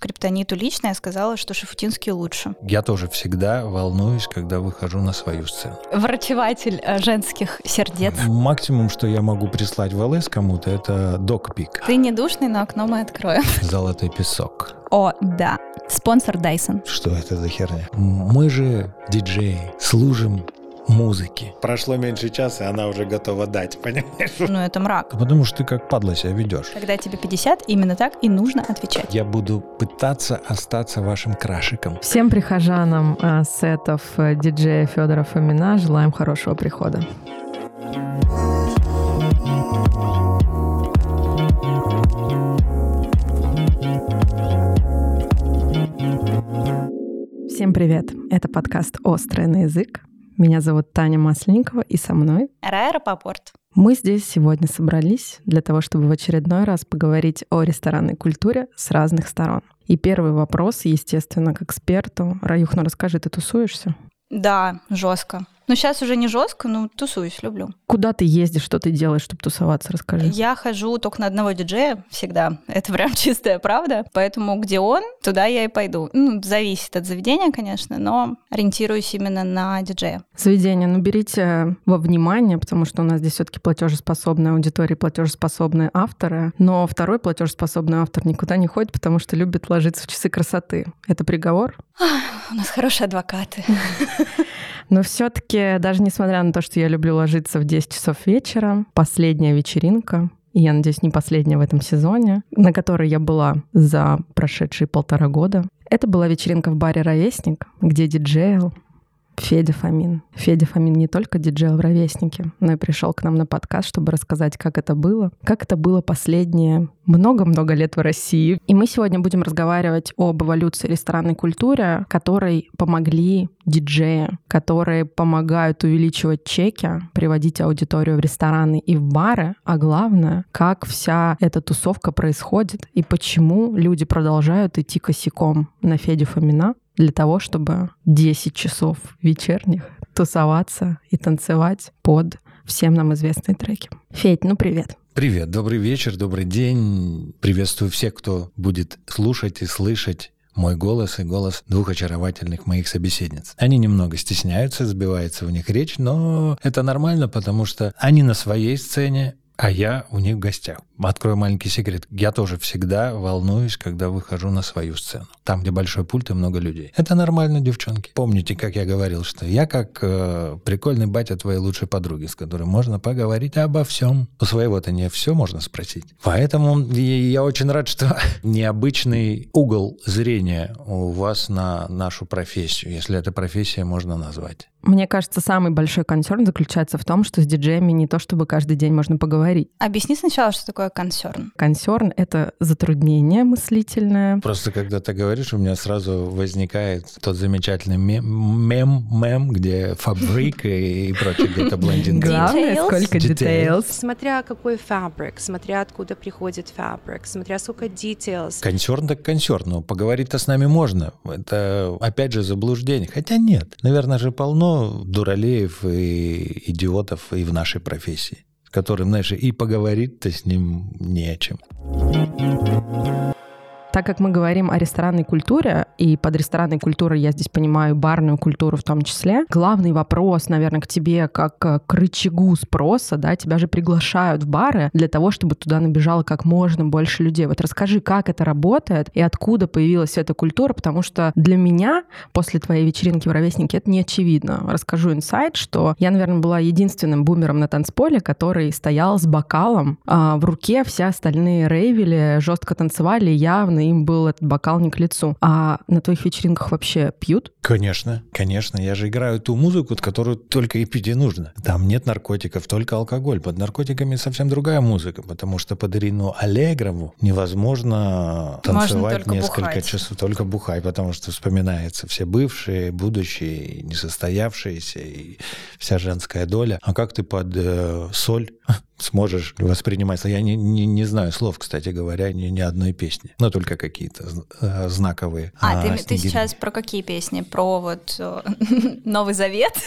скриптониту лично, я сказала, что Шафутинский лучше. Я тоже всегда волнуюсь, когда выхожу на свою сцену. Врачеватель э, женских сердец. Максимум, что я могу прислать в ЛС кому-то, это докпик. Ты не душный, но окно мы откроем. Золотой песок. О, да. Спонсор Dyson. Что это за херня? Мы же диджеи, служим музыки. Прошло меньше часа, и она уже готова дать, понимаешь? Ну, это мрак. Потому что ты как падла себя ведешь. Когда тебе 50, именно так и нужно отвечать. Я буду пытаться остаться вашим крашиком. Всем прихожанам э, сетов э, диджея Федора Фомина желаем хорошего прихода. Всем привет! Это подкаст «Острый на язык». Меня зовут Таня Масленникова, и со мной Рая Рапопорт. мы здесь сегодня собрались для того, чтобы в очередной раз поговорить о ресторанной культуре с разных сторон. И первый вопрос, естественно, к эксперту. Раюхна, расскажи, ты тусуешься? Да, жестко. Но сейчас уже не жестко, но тусуюсь, люблю. Куда ты ездишь, что ты делаешь, чтобы тусоваться, расскажи. Я хожу только на одного диджея всегда. Это прям чистая правда. Поэтому где он, туда я и пойду. Ну, зависит от заведения, конечно, но ориентируюсь именно на диджея. Заведение, ну берите во внимание, потому что у нас здесь все-таки платежеспособная аудитория, платежеспособные авторы. Но второй платежеспособный автор никуда не ходит, потому что любит ложиться в часы красоты. Это приговор? У нас хорошие адвокаты. Но все-таки, даже несмотря на то, что я люблю ложиться в 10 часов вечера, последняя вечеринка, и я надеюсь, не последняя в этом сезоне, на которой я была за прошедшие полтора года. Это была вечеринка в баре «Ровесник», где диджейл Федя Фомин. Федя Фомин не только диджейл в «Ровеснике», но и пришел к нам на подкаст, чтобы рассказать, как это было, как это было последние много-много лет в России. И мы сегодня будем разговаривать об эволюции ресторанной культуры, которой помогли диджеи, которые помогают увеличивать чеки, приводить аудиторию в рестораны и в бары, а главное, как вся эта тусовка происходит и почему люди продолжают идти косяком на Федю Фомина для того, чтобы 10 часов вечерних тусоваться и танцевать под всем нам известные треки. Федь, ну привет. Привет, добрый вечер, добрый день. Приветствую всех, кто будет слушать и слышать мой голос и голос двух очаровательных моих собеседниц. Они немного стесняются, сбивается у них речь, но это нормально, потому что они на своей сцене, а я у них в гостях. Открою маленький секрет. Я тоже всегда волнуюсь, когда выхожу на свою сцену. Там, где большой пульт и много людей. Это нормально, девчонки. Помните, как я говорил, что я как э, прикольный батя твоей лучшей подруги, с которой можно поговорить обо всем. У своего-то не все можно спросить. Поэтому я очень рад, что необычный угол зрения у вас на нашу профессию, если это профессия можно назвать. Мне кажется, самый большой концерн заключается в том, что с диджеями не то, чтобы каждый день можно поговорить. Объясни сначала, что такое консерн. Консерн — это затруднение мыслительное. Просто когда ты говоришь, у меня сразу возникает тот замечательный мем, мем, мем где фабрик и, и прочее, где-то блондинка. Главное, сколько Details. details. Смотря какой фабрик, смотря откуда приходит фабрик, смотря сколько details. Консерн так консерн, но поговорить-то с нами можно. Это, опять же, заблуждение. Хотя нет. Наверное же полно дуралеев и идиотов и в нашей профессии, с которым, знаешь, и поговорить-то с ним не о чем. Так как мы говорим о ресторанной культуре, и под ресторанной культурой я здесь понимаю барную культуру в том числе, главный вопрос, наверное, к тебе как к рычагу спроса, да, тебя же приглашают в бары для того, чтобы туда набежало как можно больше людей. Вот расскажи, как это работает и откуда появилась эта культура, потому что для меня после твоей вечеринки в Ровеснике это не очевидно. Расскажу инсайт, что я, наверное, была единственным бумером на танцполе, который стоял с бокалом а, в руке, все остальные рейвили, жестко танцевали, явно им был этот бокал не к лицу. А на твоих вечеринках вообще пьют? Конечно, конечно. Я же играю ту музыку, которую только и пить и нужно. Там нет наркотиков, только алкоголь. Под наркотиками совсем другая музыка, потому что под Ирину Аллегрову невозможно танцевать несколько бухать. часов. Только бухай, потому что вспоминается все бывшие, будущие, несостоявшиеся, и вся женская доля. А как ты под э, соль сможешь воспринимать. Я не, не, не знаю слов, кстати говоря, ни, ни одной песни, но только какие-то э, знаковые. А, ты, ты сейчас про какие песни? Про вот э, Новый Завет?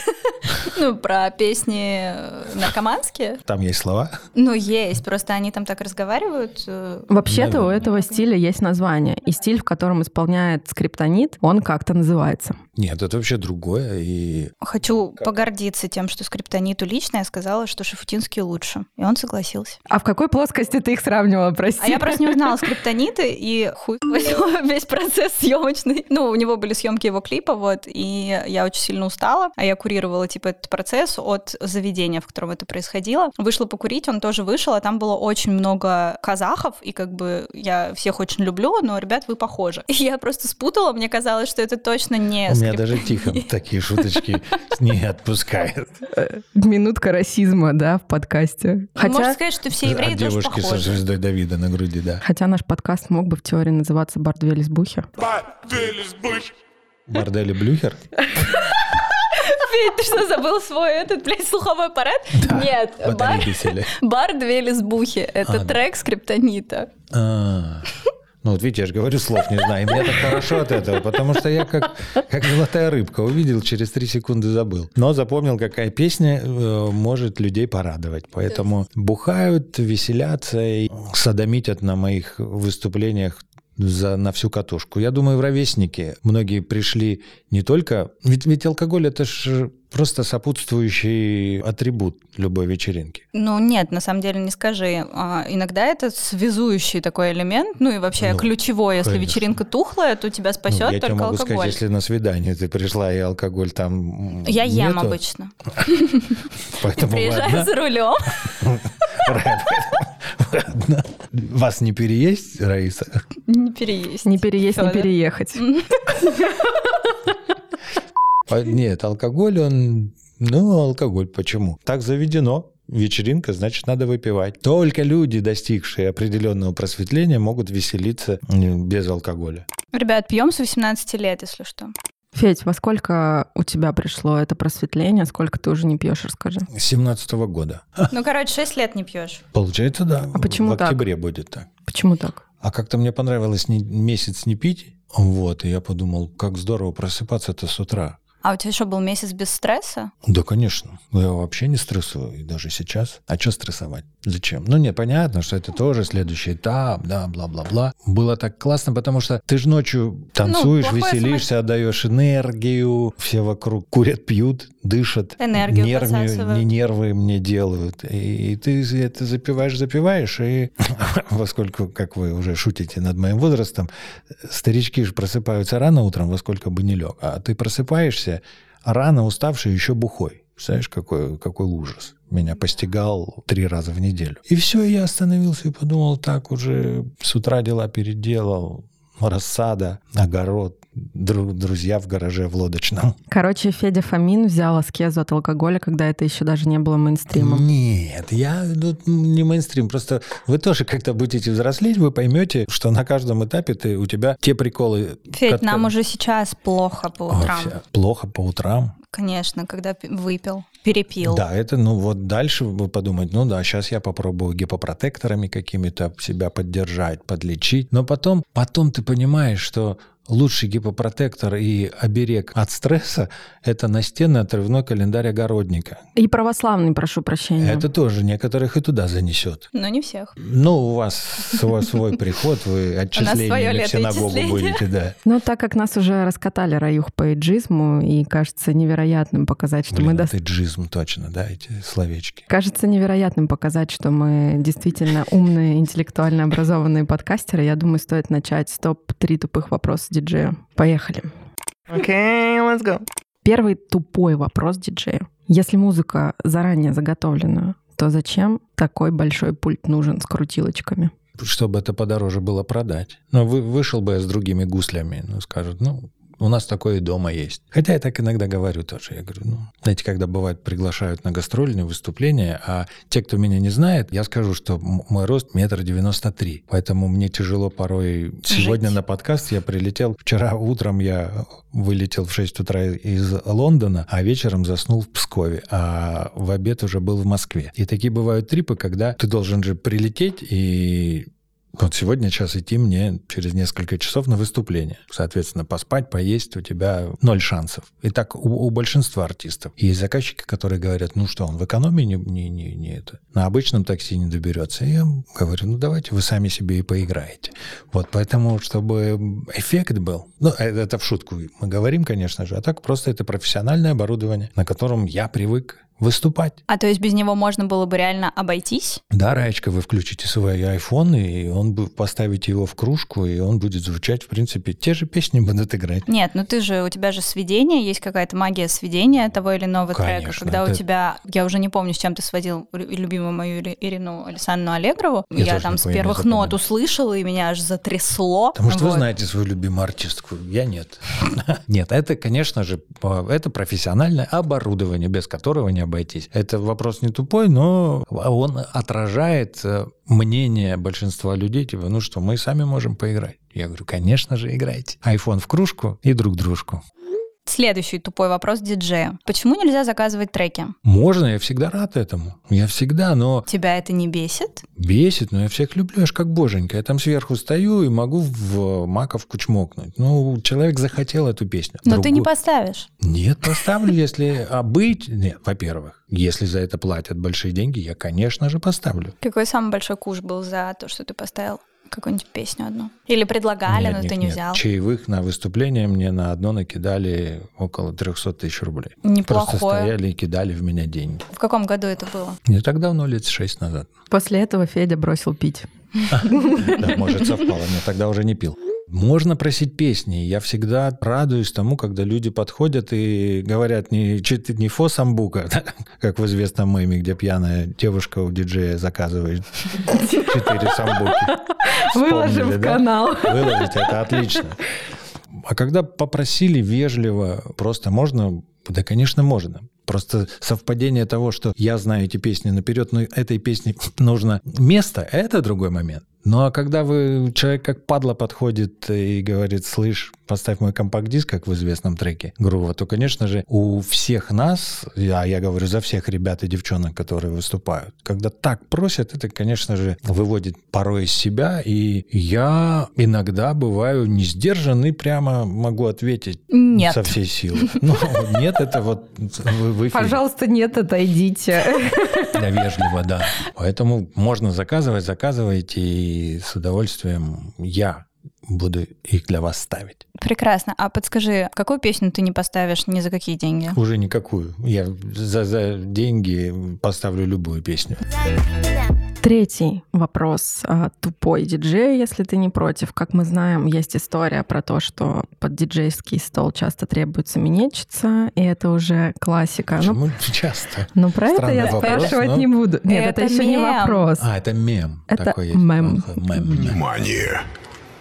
Ну, про песни э, наркоманские? Там есть слова? Ну, есть, просто они там так разговаривают. Вообще-то у этого стиля есть название. И стиль, в котором исполняет скриптонит, он как-то называется. Нет, это вообще другое. И Хочу погордиться тем, что скриптониту лично я сказала, что Шафутинский лучше. И он согласился. А в какой плоскости ты их сравнивала, прости? А я просто не узнала скриптониты, и хуй весь процесс съемочный. Ну, у него были съемки его клипа, вот, и я очень сильно устала, а я курировала, типа, этот процесс от заведения, в котором это происходило. Вышла покурить, он тоже вышел, а там было очень много казахов, и как бы я всех очень люблю, но, ребят, вы похожи. И я просто спутала, мне казалось, что это точно не у меня даже тихо такие шуточки не отпускает. Минутка расизма, да, в подкасте. Можно Хотя, сказать, что все евреи От тоже девушки со похожи. звездой Давида на груди, да. хотя наш подкаст мог бы в теории называться «Бордве лесбухи». Бордели Блюхер? Федь, ты что, забыл свой этот, блядь, слуховой аппарат? Нет, бар, бар две лесбухи. Это А, да. трек скриптонита. А, Ну вот видите, я же говорю, слов не знаю. И мне так хорошо от этого, потому что я как, как золотая рыбка увидел, через три секунды забыл. Но запомнил, какая песня э, может людей порадовать. Поэтому бухают, веселятся и садомитят на моих выступлениях за, на всю катушку. Я думаю, в ровесники многие пришли не только... Ведь, ведь алкоголь – это же просто сопутствующий атрибут любой вечеринки. Ну нет, на самом деле не скажи. А, иногда это связующий такой элемент, ну и вообще Ну, ключевой. Если конечно. вечеринка тухлая, то тебя Ну, спасет я тебе только могу алкоголь. сказать, если на свидание ты пришла и алкоголь там Я ем нету, обычно. Поэтому вы Приезжаю за рулем. Вас не переесть, Раиса? Не переесть. Не переесть, не переехать. А, Нет, алкоголь, он... Ну, алкоголь, почему? Так заведено. Вечеринка, значит, надо выпивать. Только люди, достигшие определенного просветления, могут веселиться м, без алкоголя. Ребят, пьем с 18 лет, если что. Федь, во сколько у тебя пришло это просветление? Сколько ты уже не пьешь, расскажи. С 17 года. Ну, короче, 6 лет не пьешь. Получается, да. А почему В так? октябре будет так. Почему так? А как-то мне понравилось не- месяц не пить. Вот, и я подумал, как здорово просыпаться-то с утра. А у тебя еще был месяц без стресса? Да, конечно. Я вообще не стрессую, и даже сейчас. А что стрессовать? Зачем? Ну, нет, понятно, что это тоже следующий этап, да, бла-бла-бла. Было так классно, потому что ты же ночью танцуешь, Ну, веселишься, отдаешь энергию, все вокруг курят, пьют, дышат. Энергию подсасывают. не нервы мне делают. И, и ты это запиваешь, запиваешь, и поскольку, как вы уже шутите над моим возрастом, старички же просыпаются рано утром, во сколько бы не лег. А ты просыпаешься рано уставший, еще бухой. Представляешь, какой, какой ужас. Меня постигал три раза в неделю. И все, я остановился и подумал, так уже с утра дела переделал. Рассада, огород, друзья в гараже в лодочном. Короче, Федя Фомин взял аскезу от алкоголя, когда это еще даже не было мейнстримом. Нет, я тут не мейнстрим. Просто вы тоже как-то будете взрослеть, вы поймете, что на каждом этапе ты, у тебя те приколы... Федь, которые- нам уже сейчас плохо по О, утрам. вся- Плохо по утрам. Конечно, когда пи- выпил, перепил. Да, это, ну вот дальше вы подумаете, ну да, сейчас я попробую гипопротекторами какими-то себя поддержать, подлечить. Но потом, потом ты понимаешь, что лучший гипопротектор и оберег от стресса – это настенный отрывной календарь огородника. И православный, прошу прощения. Это тоже некоторых и туда занесет. Но не всех. Ну, у вас свой, свой приход, вы отчислениями в синагогу будете, да. Ну, так как нас уже раскатали раюх по эйджизму, и кажется невероятным показать, что мы Блин, дос- это джизм точно, да, эти словечки. Кажется невероятным показать, что мы действительно умные, интеллектуально образованные подкастеры. Я думаю, стоит начать с топ-3 тупых вопросов диджея. Поехали. Okay, let's go. Первый тупой вопрос диджею. Если музыка заранее заготовлена, то зачем такой большой пульт нужен с крутилочками? Чтобы это подороже было продать. Но вы, вышел бы я с другими гуслями, ну, скажут, ну, У нас такое и дома есть. Хотя я так иногда говорю тоже. Я говорю, ну, знаете, когда бывает приглашают на гастрольные выступления, а те, кто меня не знает, я скажу, что мой рост метр девяносто три. Поэтому мне тяжело порой... Сегодня на подкаст я прилетел. Вчера утром я вылетел в 6 утра из Лондона, а вечером заснул в Пскове, а в обед уже был в Москве. И такие бывают трипы, когда ты должен же прилететь и вот сегодня час идти мне через несколько часов на выступление. Соответственно, поспать, поесть у тебя ноль шансов. И так у, у большинства артистов. И заказчики, которые говорят, ну что, он в экономии не, не, не, не это, на обычном такси не доберется. И я говорю, ну давайте вы сами себе и поиграете. Вот поэтому, чтобы эффект был, ну это, это в шутку мы говорим, конечно же, а так просто это профессиональное оборудование, на котором я привык выступать. А то есть без него можно было бы реально обойтись? Да, Раечка, вы включите свой iPhone, и он бы поставите его в кружку, и он будет звучать, в принципе, те же песни будут играть. Нет, ну ты же, у тебя же сведение, есть какая-то магия сведения того или иного Конечно, трека, когда это- у тебя, я уже не помню, с чем ты сводил лю- любимую мою Ири- Ирину Александровну Аллегрову, Я я, там с помню, первых запомнил. нот услышала, и меня аж затрясло. Потому что вы Вот. знаете свою любимую артистку, я нет. Нет, это, конечно же, это профессиональное оборудование, без которого не обойтись. Это вопрос не тупой, но он отражает э, мнение большинства людей, типа, ну что, мы сами можем поиграть. Я говорю, конечно же, играйте. Айфон в кружку и друг дружку. Следующий тупой вопрос диджея. Почему нельзя заказывать треки? Можно, я всегда рад этому. Я всегда, но Тебя это не бесит? Бесит, но я всех люблю, я ж как боженька. Я там сверху стою и могу в маковку чмокнуть. Ну, человек захотел эту песню. Но ты не поставишь. Нет, поставлю, если... А быть... Нет, во-первых, если за это платят большие деньги, я, конечно же, поставлю. Какой самый большой куш был за то, что ты поставил какую-нибудь песню одну? Или предлагали, Нет, но нет, ты не нет. взял? Чаевых на выступление мне на одно накидали около 300 тысяч рублей. Просто Неплохое. стояли и кидали в меня деньги. В каком году это было? Не так давно, лет шесть назад. После этого Федя бросил пить. Да, может, совпало, но тогда уже не пил. Можно просить песни. Я всегда радуюсь тому, когда люди подходят и говорят не, не фо самбука, как в известном меме, где пьяная девушка у диджея заказывает четыре самбуки. Выложим в да? канал. Выложить, это отлично. А когда попросили вежливо, просто можно, да, конечно, можно. Просто совпадение того, что я знаю эти песни наперед, но этой песне нужно место, это другой момент. Ну а когда вы человек как падла подходит и говорит, слышь, поставь мой компакт-диск, как в известном треке Грува, то, конечно же, у всех нас, а я говорю за всех ребят и девчонок, которые выступают, когда так просят, это, конечно же, выводит порой из себя, и я иногда бываю не сдержан и прямо могу ответить Нет. со всей силы. Ну, нет, это вот вы. Пожалуйста, нет, отойдите. Да, вежливо, да. Поэтому можно заказывать, заказывайте, и с удовольствием я буду их для вас ставить. Прекрасно. А подскажи, какую песню ты не поставишь ни за какие деньги? Уже никакую. Я за, за деньги поставлю любую песню. Третий вопрос. А, Тупой диджей, если ты не против. Как мы знаем, есть история про то, что под диджейский стол часто требуется минетчица, и это уже классика. Ну, Почему часто? ну, про это Странный я вопрос, спрашивать но- не буду. Нет, это, Это еще не мем. вопрос. А, это мем. Это такой. Мем, мем. Внимание!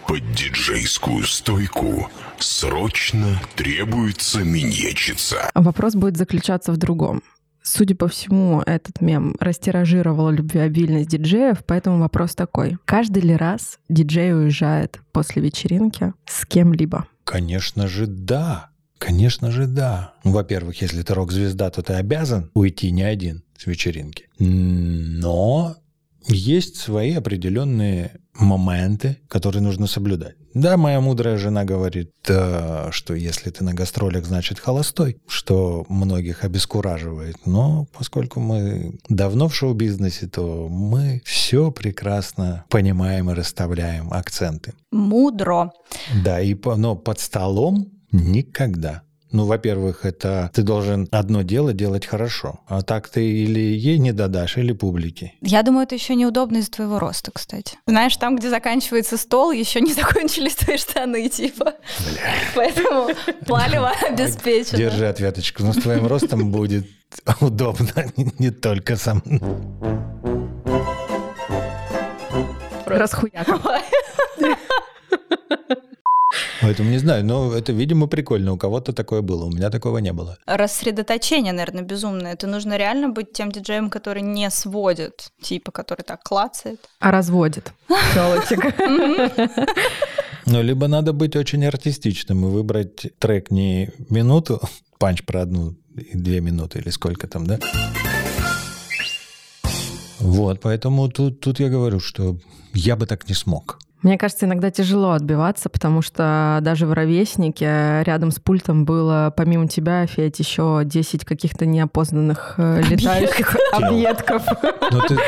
Под диджейскую стойку срочно требуется минетчица. Вопрос будет заключаться в другом. Судя по всему, этот мем растиражировал любвеобильность диджеев, поэтому вопрос такой. Каждый ли раз диджей уезжает после вечеринки с кем-либо? Конечно же, да. Конечно же, да. Ну, во-первых, если ты рок-звезда, то ты обязан уйти не один с вечеринки. Но есть свои определенные моменты, которые нужно соблюдать. Да, моя мудрая жена говорит, э, что если ты на гастролях, значит холостой, что многих обескураживает. Но поскольку мы давно в шоу-бизнесе, то мы все прекрасно понимаем и расставляем акценты. Мудро. Да, и но под столом никогда. Ну, во-первых, это ты должен одно дело делать хорошо. А так ты или ей не додашь, или публике. Я думаю, это еще неудобно из-за твоего роста, кстати. Знаешь, там, где заканчивается стол, еще не закончились твои штаны, типа. Поэтому палево обеспечено. Держи ответочку. Но с твоим ростом будет удобно не, не только сам. Расхуяк. Поэтому не знаю, но это, видимо, прикольно. У кого-то такое было, у меня такого не было. Рассредоточение, наверное, безумное. Это нужно реально быть тем диджеем, который не сводит, типа, который так клацает. А разводит телочек. Ну, либо надо быть очень артистичным и выбрать трек не минуту, панч про одну и две минуты или сколько там, да? Вот, поэтому тут, тут я говорю, что я бы так не смог. Мне кажется, иногда тяжело отбиваться, потому что даже в ровеснике рядом с пультом было, помимо тебя, Федь, еще 10 каких-то неопознанных э, летающих объедков. Ну, ты,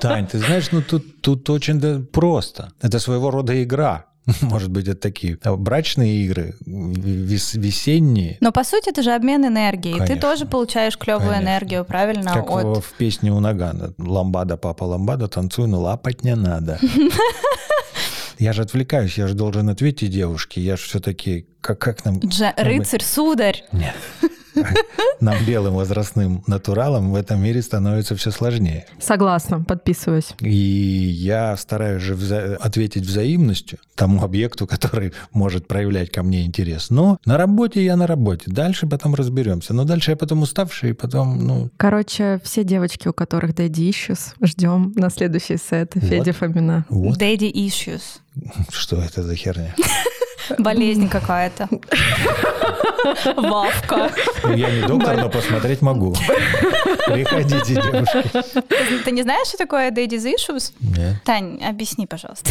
Тань, ты знаешь, ну тут, тут очень да, просто. Это своего рода игра. Может быть, это такие а, брачные игры, вес, весенние. Но по сути это же обмен энергией. Ты Конечно. тоже получаешь клевую Конечно. энергию, правильно? Как от... в песне у Нагана. Ламбада, папа, ламбада, танцуй, но лапать не надо. Я же отвлекаюсь, я же должен ответить девушке. Я же все-таки, как, как нам... Мы- Рыцарь, сударь. Нет. Нам белым возрастным натуралам в этом мире становится все сложнее. Согласна, подписываюсь. И я стараюсь же вза- ответить взаимностью тому объекту, который может проявлять ко мне интерес. Но на работе я на работе. Дальше потом разберемся. Но дальше я потом уставший, и потом, ну, Короче, все девочки, у которых Daddy Issues, ждем на следующий сет Федя Фомина. вот Daddy issues. что это за херня. Болезнь какая-то. Вавка. Я не доктор, но посмотреть могу. Приходите, девушки. Ты не знаешь, что такое Daddy's issues? Нет. Тань, объясни, пожалуйста.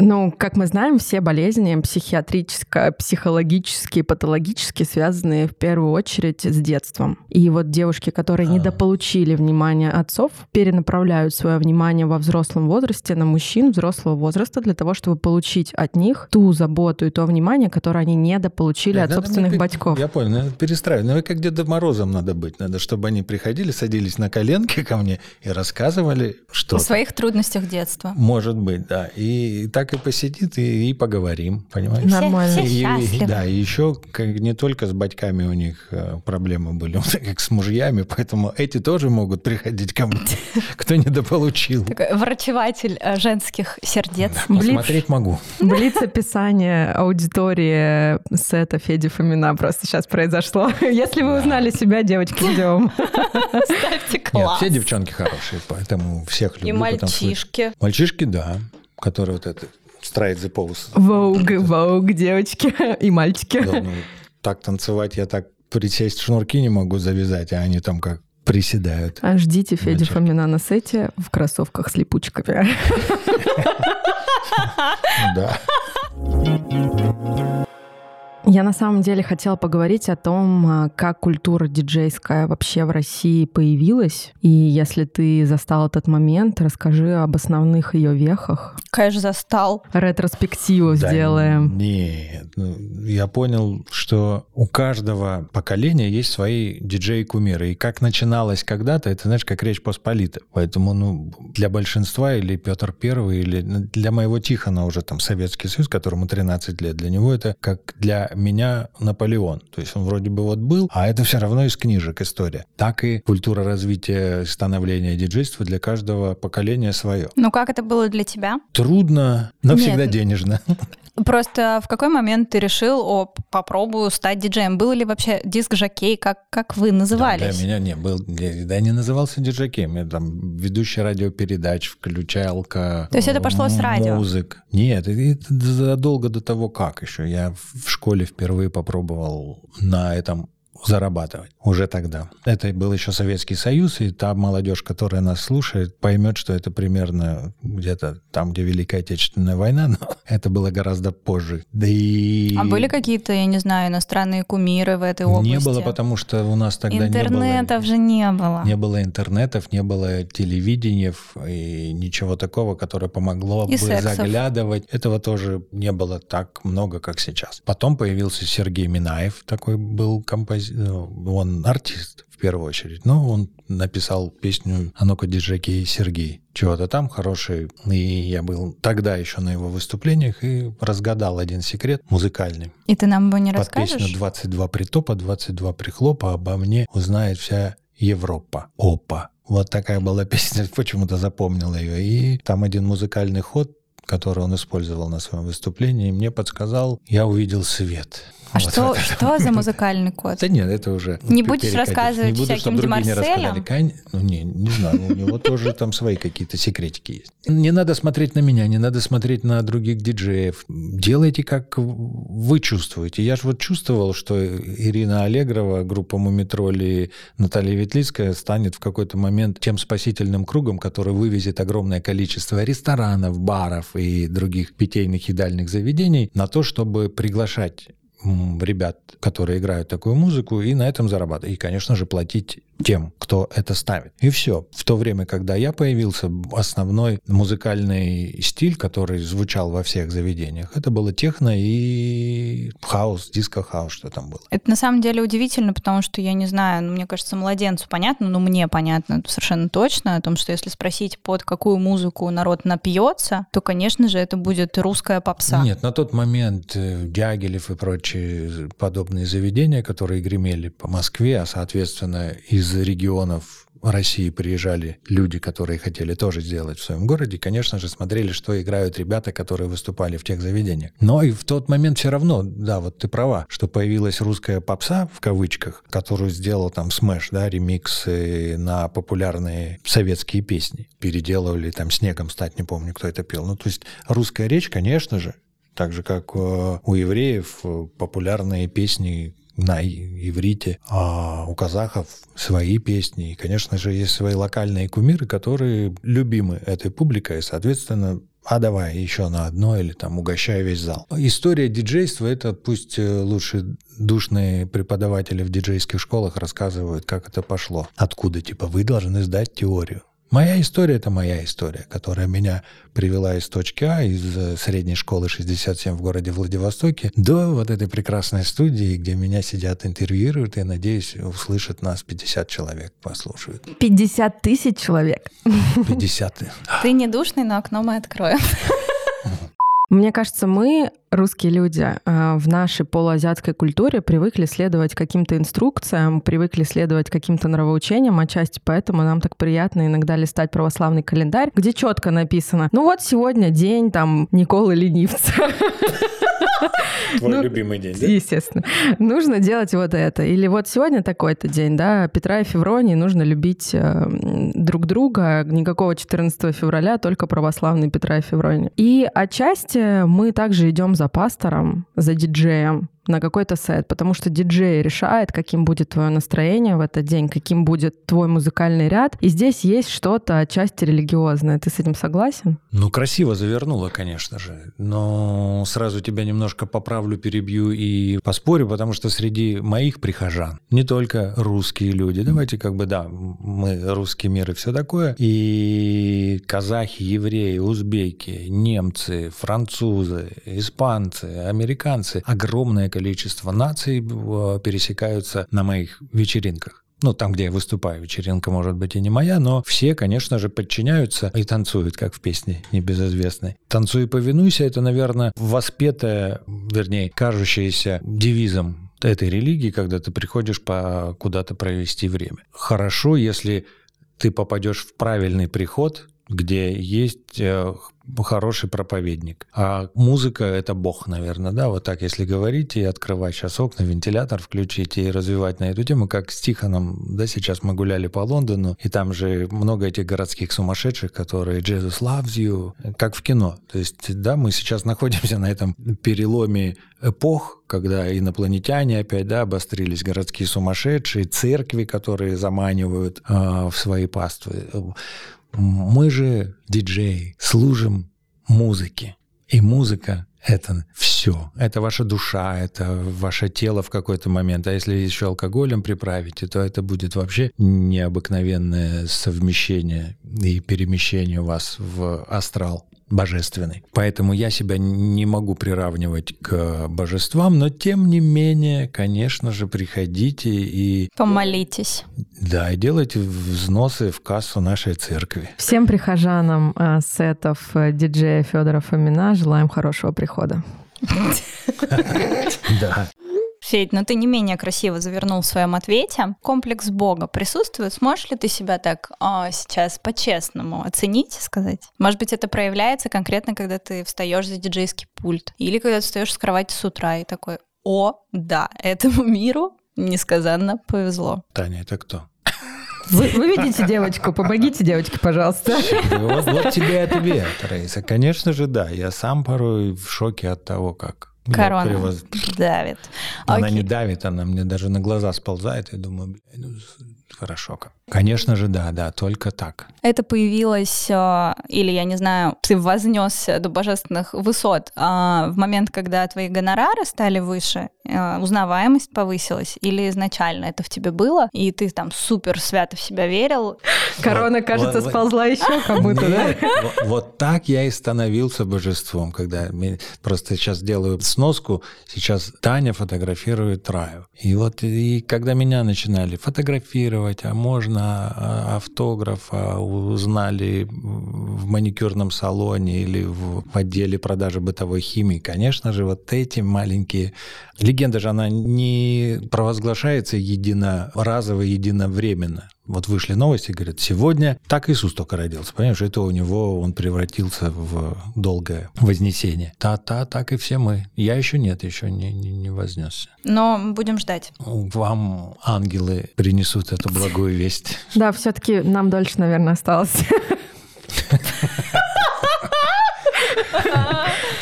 Ну, как мы знаем, все болезни психиатрические, психологические, патологические связаны в первую очередь с детством. И вот девушки, которые недополучили внимания отцов, перенаправляют свое внимание во взрослом возрасте на мужчин взрослого возраста для того, чтобы получить от них ту заботу и то внимание, которое они недополучили от Надо собственных пе- батьков. Я понял, надо перестраивать. Ну, как Дедом Морозом надо быть. Надо, чтобы они приходили, садились на коленки ко мне и рассказывали, что О своих трудностях детства. Может быть, да. И так и посидит, и, и поговорим, понимаешь? Нормально. Все И- да, и еще как, не только с батьками у них э, проблемы были, как с мужьями, поэтому эти тоже могут приходить ко мне, кто недополучил. Такой врачеватель э, женских сердец. Посмотреть могу. Блиц описание аудитории сета Феди Фомина просто сейчас произошло. Если вы узнали себя, девочки, ждем. Ставьте Нет, класс. все девчонки хорошие, поэтому всех люблю. И мальчишки. Мальчишки, да, которые вот это Straight the pose. Воуг, воуг, девочки и мальчики. Да, ну, так танцевать я так присесть шнурки не могу завязать, а они там как приседают. А Ждите Федю Мальчишки. Фомина на сете в кроссовках с липучками. Да. Я на самом деле хотела поговорить о том, а, как культура диджейская вообще в России появилась. И если ты застал этот момент, расскажи об основных ее вехах. Конечно, застал. Ретроспективу Да сделаем. Нет, ну, я понял, что у каждого поколения есть свои диджеи-кумиры. И как начиналось когда-то, это, знаешь, как речь Посполита. Поэтому, ну, для большинства или Петр Первый, или ну, для моего Тихона уже там Советский Союз, которому 13 лет, для него это как для меня Наполеон. То есть он вроде бы вот был, а это все равно из книжек история. Так и культура развития становления диджейства для каждого поколения свое. Ну как это было для тебя? Трудно, но Нет. всегда денежно. Просто в какой момент ты решил, о, попробую стать диджеем? Был ли вообще диск-жокей? Как, как вы Да, назывались? для меня не был, да, не назывался диджакеем. Я там ведущий радиопередач, включалка. То есть это пошло с радио? Музык. Нет, это, задолго до того, как еще. Я в школе впервые попробовал на этом зарабатывать уже тогда. Это был еще Советский Союз, и та молодежь, которая нас слушает, поймет, что это примерно где-то там, где Великая Отечественная война, но это было гораздо позже. Да и... А были какие-то, я не знаю, иностранные кумиры в этой области? Не было, потому что у нас тогда не было... Интернетов же не было. Не было интернетов, не было телевидения и ничего такого, которое помогло И бы сексов. заглядывать. Этого тоже не было так много, как сейчас. Потом появился Сергей Минаев, такой был композитор, он артист в первую очередь. Но он написал песню «А ну-ка, диджей Сергей». Чего-то там хороший. И я был тогда еще на его выступлениях и разгадал один секрет музыкальный. И ты нам его не Под расскажешь? песню «22 притопа, 22 прихлопа» обо мне узнает вся Европа. Опа. Вот такая была песня, почему-то запомнил ее. И там один музыкальный ход, который он использовал на своем выступлении, мне подсказал, я увидел свет. А Вот что, что за музыкальный код? Да нет, это уже... Не будешь рассказывать не буду, всяким чтобы другие не Демарселям? Кань- Ну, не, не знаю, у него тоже там свои какие-то секретики есть. Не надо смотреть на меня, не надо смотреть на других диджеев. Делайте, как вы чувствуете. Я же вот чувствовал, что Ирина Аллегрова, группа Мумитроль и Наталья Ветлицкая станет в какой-то момент тем спасительным кругом, который вывезет огромное количество ресторанов, баров и других питейных и едальных заведений на то, чтобы приглашать ребят, которые играют такую музыку, и на этом зарабатывать. И, конечно же, платить тем, кто это ставит. И все. В то время, когда я появился, основной музыкальный стиль, который звучал во всех заведениях, это было техно и хаус, диско-хаус, что там было. Это на самом деле удивительно, потому что я не знаю, ну, мне кажется, младенцу понятно, но мне понятно совершенно точно о том, что если спросить, под какую музыку народ напьется, то, конечно же, это будет русская попса. Нет, на тот момент э, Дягилев и прочие подобные заведения, которые гремели по Москве, а, соответственно, из регионов России приезжали люди, которые хотели тоже сделать в своем городе, конечно же, смотрели, что играют ребята, которые выступали в тех заведениях. Но и в тот момент все равно, да, вот ты права, что появилась русская попса, в кавычках, которую сделал там Смэш, да, ремиксы на популярные советские песни. Переделывали там «Снегом стать», не помню, кто это пел. Ну, то есть русская речь, конечно же, так же, как э, у евреев э, популярные песни на иврите, а у казахов свои песни. И, конечно же, есть свои локальные кумиры, которые любимы этой публикой, и, соответственно, а давай еще на одно или там угощай весь зал. История диджейства – это пусть э, лучше душные преподаватели в диджейских школах рассказывают, как это пошло. Откуда, типа, вы должны сдать теорию. Моя история – это моя история, которая меня привела из точки А, из э, средней школы 67 в городе Владивостоке, до вот этой прекрасной студии, где меня сидят, интервьюируют, и, надеюсь, услышат нас 50 человек, послушают. 50 тысяч человек. 50. Ты не душный, но окно мы откроем. Мне кажется, мы, русские люди, э, в нашей полуазиатской культуре привыкли следовать каким-то инструкциям, привыкли следовать каким-то нравоучениям, отчасти поэтому нам так приятно иногда листать православный календарь, где четко написано, ну вот сегодня день там Николы Ленивца. Твой Ну, любимый день, Естественно. Нужно делать вот это. Или вот сегодня такой-то день, да, Петра и Февронии нужно любить э, друг друга. Никакого 14 февраля, только православный Петра и Февронии. И отчасти мы также идем за пастором, за диджеем на какой-то сет, потому что диджей решает, каким будет твое настроение в этот день, каким будет твой музыкальный ряд. И здесь есть что-то отчасти религиозное. Ты с этим согласен? Ну, красиво завернула, конечно же. Но сразу тебя немножко поправлю, перебью и поспорю, потому что среди моих прихожан не только русские люди. Давайте как бы, да, мы русский мир и все такое. И казахи, евреи, узбеки, немцы, французы, испанцы, американцы. Огромное количество наций э, пересекаются на моих вечеринках. Ну, там, где я выступаю, вечеринка может быть и не моя, но все, конечно же, подчиняются и танцуют, как в песне небезызвестной. «Танцуй и повинуйся» — это, наверное, воспетое, вернее, кажущееся девизом этой религии, когда ты приходишь по куда-то провести время. Хорошо, если ты попадешь в правильный приход, где есть э, хороший проповедник. А музыка — это бог, наверное, да, вот так, если говорить, и открывать сейчас окна, вентилятор включить и развивать на эту тему, как с Тихоном, да, сейчас мы гуляли по Лондону, и там же много этих городских сумасшедших, которые «Jesus loves you», как в кино. То есть, да, мы сейчас находимся на этом переломе эпох, когда инопланетяне опять, да, обострились, городские сумасшедшие, церкви, которые заманивают э, в свои паствы. Мы же, диджеи, служим музыке. И музыка — это все. Это ваша душа, это ваше тело в какой-то момент. А если еще алкоголем приправите, то это будет вообще необыкновенное совмещение и перемещение вас в астрал божественный. Поэтому я себя не могу приравнивать к божествам, но тем не менее, конечно же, приходите и Помолитесь. да, и делайте взносы в кассу нашей церкви. Всем прихожанам э, сетов э, диджея Федора Фомина желаем хорошего прихода. Да. Федь, но ты не менее красиво завернул в своем ответе. Комплекс Бога присутствует? Сможешь ли ты себя так а, сейчас по-честному оценить, сказать? Может быть, это проявляется конкретно, когда ты встаешь за диджейский пульт? Или когда ты встаешь с кровати с утра и такой, о, да, этому миру несказанно повезло. Таня, это кто? Вы, вы видите девочку? Помогите девочке, пожалуйста. Вот, вот тебе и ответ, Раиса. Конечно же, да. Я сам порой в шоке от того, как Корона превоз- давит. Она Окей. не давит, она мне даже на глаза сползает. Я думаю, блин, ну, хорошо как. Конечно же, да, да, только так. Это появилось, э, или, я не знаю, ты вознесся до божественных высот а, в момент, когда твои гонорары стали выше, э, узнаваемость повысилась, или изначально это в тебе было, и ты там супер свято в себя верил? Корона, Вот, кажется, вот, вот. сползла еще кому-то, да? Нет, вот, вот так я и становился божеством, когда просто сейчас делаю сноску, сейчас Таня фотографирует Раю. И вот и когда меня начинали фотографировать, а можно а, автограф, а узнали в маникюрном салоне или в отделе продажи бытовой химии, конечно же, вот эти маленькие... Легенда же, она не провозглашается единоразово, единовременно. Вот вышли новости, говорят, сегодня так Иисус только родился. Понимаешь, это у него он превратился в долгое вознесение. Та-та, так и все мы. Я еще нет, еще не, не, не вознесся. Но будем ждать. Вам ангелы принесут эту благую весть. Да, все-таки нам дольше, наверное, осталось.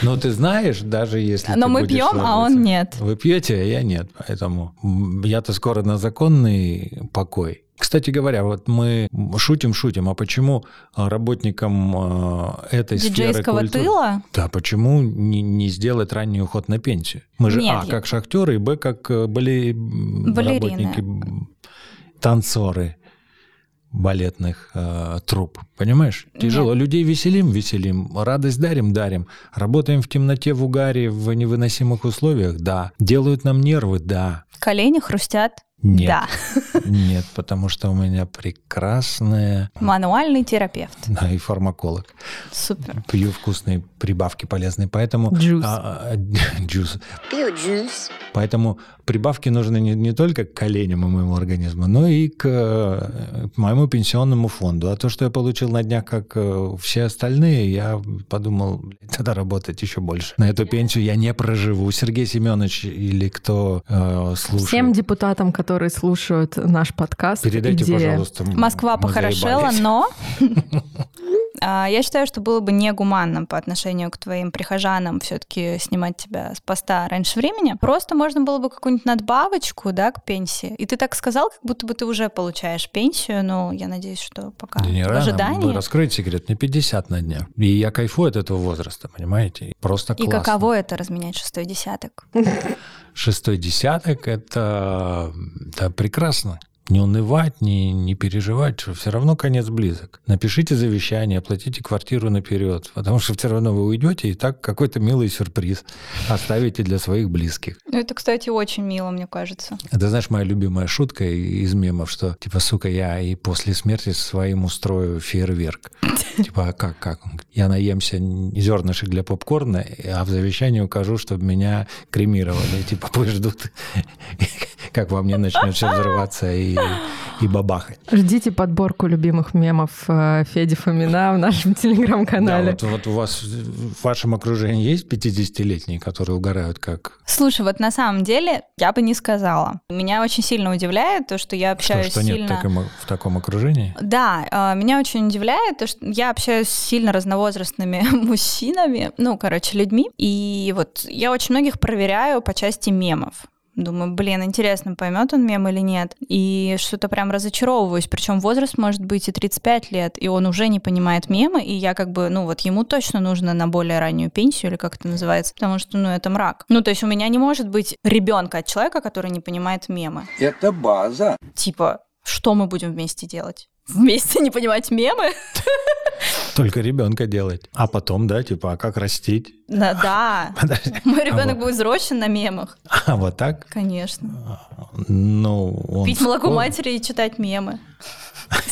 Но ты знаешь, даже если Но ты мы пьем, а ложиться- он нет. Вы пьете, а я нет. Поэтому я-то скоро на законный покой. Кстати говоря, вот мы шутим-шутим, а почему а, работникам а, этой сферы культуры- тыла? Да, почему не, не сделать ранний уход на пенсию? Мы же, Нет, а, я- как шахтеры, и, б, как э, бали... Работники, танцоры балетных э, труп. Понимаешь? Тяжело. Людей веселим, веселим. Радость дарим, дарим. Работаем в темноте, в угаре, в невыносимых условиях? Да. Делают нам нервы? Да. Колени хрустят? Нет. Да. Нет, потому что у меня прекрасная... Мануальный терапевт. Да, и фармаколог. Супер. Пью вкусные прибавки полезные, поэтому... Juice. а, а, juice. Поэтому прибавки нужны не, не только к коленям и моему организму, но и к, э, к моему пенсионному фонду. А то, что я получил на днях, как э, все остальные, я подумал, надо работать еще больше. На эту пенсию я не проживу. Сергей Семенович или кто э, слушает, Всем депутатам, которые слушают наш подкаст, передайте, идея. пожалуйста. Москва похорошела, но а, я считаю, что было бы негуманно по отношению к твоим прихожанам все-таки снимать тебя с поста раньше времени. Просто можно было бы какую-нибудь надбавочку, да, к пенсии. И ты так сказал, как будто бы ты уже получаешь пенсию, но я надеюсь, что пока Да не в ожидании. вы раскроете секрет, мне 50 на дня. И я кайфую от этого возраста, понимаете? И Просто И классно. каково это разменять шестой десяток? Шестой десяток это, это прекрасно. Не унывать, не, не переживать, что все равно конец близок. Напишите завещание, оплатите квартиру наперед, потому что все равно вы уйдете и так какой-то милый сюрприз оставите для своих близких. Ну, это, кстати, очень мило, мне кажется. Это, знаешь, моя любимая шутка из мемов, что, типа, сука, я и после смерти своим устрою фейерверк. Типа, а как, как? Я наемся зернышек для попкорна, а в завещании укажу, чтобы меня кремировали. Типа, пусть ждут, как во мне начнет все взрываться и, и бабахать. Ждите подборку любимых мемов э, Феди Фомина в нашем Да, телеграм-канале. вот, вот у вас в вашем окружении есть 50-летние, которые угорают как... Слушай, вот на самом деле я бы не сказала. Меня очень сильно удивляет то, что я Что, общаюсь что нет сильно... таком- в таком окружении? Да, а, меня очень удивляет то, что я общаюсь с сильно разновозрастными мужчинами, ну, короче, людьми, и вот я очень многих проверяю по части мемов. Думаю, блин, интересно, поймет он мем или нет. И что-то прям разочаровываюсь. Причем возраст может быть и 35 лет, и он уже не понимает мемы, и я как бы, ну вот ему точно нужно на более раннюю пенсию, или как это называется, потому что, ну, это мрак. Ну, то есть у меня не может быть ребенка от человека, который не понимает мемы. Это база. Типа, что мы будем вместе делать? Вместе не понимать мемы? Только ребенка делать. А потом, да, типа, а как растить? Да, да. Подожди. Мой А ребенок вот- будет взросшен на мемах. А вот так? Конечно. Ну, он Пить молоко матери и читать мемы.